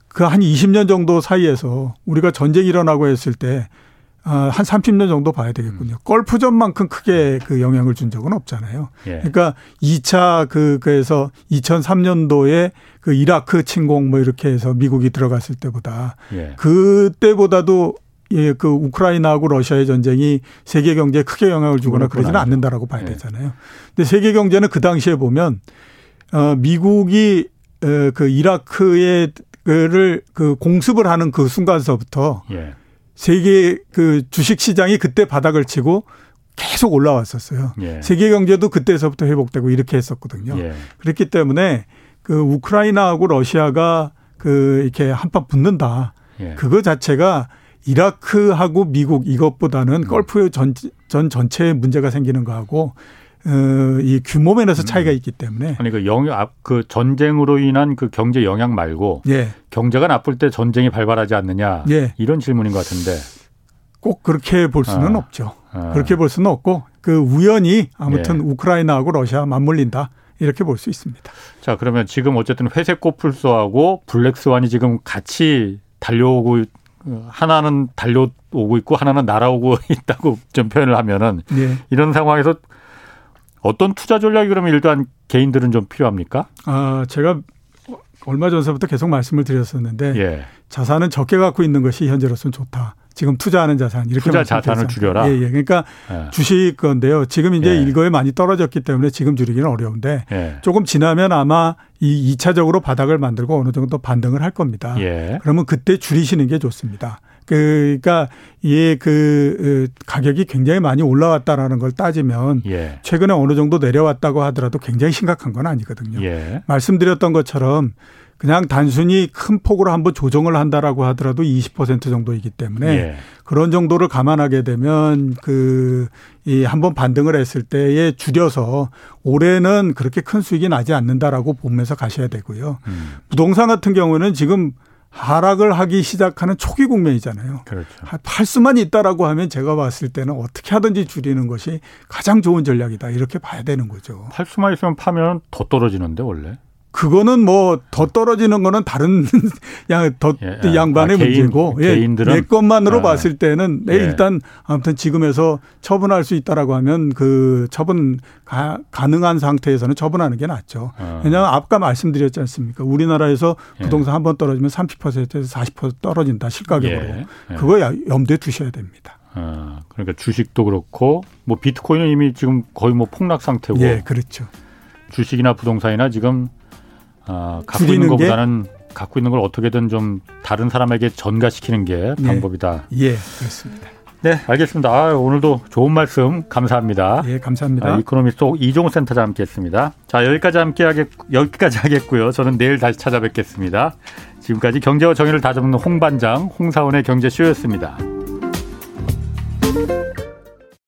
그 한 20년 정도 사이에서 우리가 전쟁이 일어나고 했을 때 아, 한 30년 정도 봐야 되겠군요. 음. 골프전만큼 크게 그 영향을 준 적은 없잖아요. 예. 그러니까 2차 그, 그래서 2003년도에 그 이라크 침공 뭐 이렇게 해서 미국이 들어갔을 때보다 예. 그때보다도 예, 그 우크라이나하고 러시아의 전쟁이 세계 경제에 크게 영향을 주거나 그러지는 않는다라고 봐야 예. 되잖아요. 근데 세계 경제는 그 당시에 보면 어 미국이 어, 그 이라크에 그를 그 공습을 하는 그 순간서부터 예. 세계 그 주식 시장이 그때 바닥을 치고 계속 올라왔었어요. 예. 세계 경제도 그때서부터 회복되고 이렇게 했었거든요. 예. 그렇기 때문에 그 우크라이나하고 러시아가 그 이렇게 한판 붙는다. 예. 그거 자체가 이라크하고 미국 이것보다는 음. 걸프 전, 전 전체에 문제가 생기는 거하고 어, 이 규모 면에서 차이가 음. 있기 때문에 아니 그 영향 그 전쟁으로 인한 그 경제 영향 말고 예. 경제가 나쁠 때 전쟁이 발발하지 않느냐 예. 이런 질문인 것 같은데 꼭 그렇게 볼 수는 아. 없죠. 아. 그렇게 볼 수는 없고 그 우연히 아무튼 예. 우크라이나하고 러시아 맞물린다. 이렇게 볼 수 있습니다. 자, 그러면 지금 어쨌든 회색 코뿔소하고 블랙스완이 지금 같이 달려오고 하나는 달려오고 있고 하나는 날아오고 (laughs) 있다고 좀 표현을 하면은 네. 이런 상황에서 어떤 투자 전략이 그러면 일단 개인들은 좀 필요합니까? 아, 제가 얼마 전서부터 계속 말씀을 드렸었는데 예. 자산은 적게 갖고 있는 것이 현재로서는 좋다. 지금 투자하는 자산 이렇게 투자 자산을 줄여라. 예, 예. 그러니까 예. 주식 건데요. 지금 이제 예. 일거에 많이 떨어졌기 때문에 지금 줄이기는 어려운데 예. 조금 지나면 아마 이 2차적으로 바닥을 만들고 어느 정도 반등을 할 겁니다. 예. 그러면 그때 줄이시는 게 좋습니다. 그러니까 이게 그 가격이 굉장히 많이 올라왔다라는 걸 따지면 예. 최근에 어느 정도 내려왔다고 하더라도 굉장히 심각한 건 아니거든요. 예. 말씀드렸던 것처럼 그냥 단순히 큰 폭으로 한번 조정을 한다라고 하더라도 20% 정도이기 때문에 예. 그런 정도를 감안하게 되면 그 이 한번 반등을 했을 때에 줄여서 올해는 그렇게 큰 수익이 나지 않는다라고 보면서 가셔야 되고요. 음. 부동산 같은 경우는 지금 하락을 하기 시작하는 초기 국면이잖아요. 그렇죠. 팔 수만 있다라고 하면 제가 봤을 때는 어떻게 하든지 줄이는 것이 가장 좋은 전략이다 이렇게 봐야 되는 거죠. 팔 수만 있으면 파면 더 떨어지는데 원래. 그거는 뭐 더 떨어지는 거는 다른 (laughs) 양더 예, 예, 양반의 아, 개인, 문제고 예, 개인들은 내 것만으로 아, 봤을 때는 네, 예. 일단 아무튼 지금에서 처분할 수 있다라고 하면 그 처분 가, 가능한 상태에서는 처분하는 게 낫죠. 아. 왜냐하면 아까 말씀드렸지 않습니까? 우리나라에서 예. 부동산 한 번 떨어지면 30%에서 40% 떨어진다 실가격으로. 예, 그거 염두에 두셔야 됩니다. 어, 그러니까 주식도 그렇고 뭐 비트코인은 이미 지금 거의 뭐 폭락 상태고. 예, 그렇죠. 주식이나 부동산이나 지금 어, 갖고 있는 것보다는 갖고 있는 걸 어떻게든 좀 다른 사람에게 전가시키는 게 네. 방법이다. 예, 그렇습니다. 네, 알겠습니다. 아, 오늘도 좋은 말씀 감사합니다. 예, 감사합니다. 아, 이코노미스트 이종우 센터장 함께했습니다. 자, 여기까지 함께 하겠 여기까지 하겠고요. 저는 내일 다시 찾아뵙겠습니다. 지금까지 경제와 정의를 다잡는 홍반장 홍사원의 경제쇼였습니다.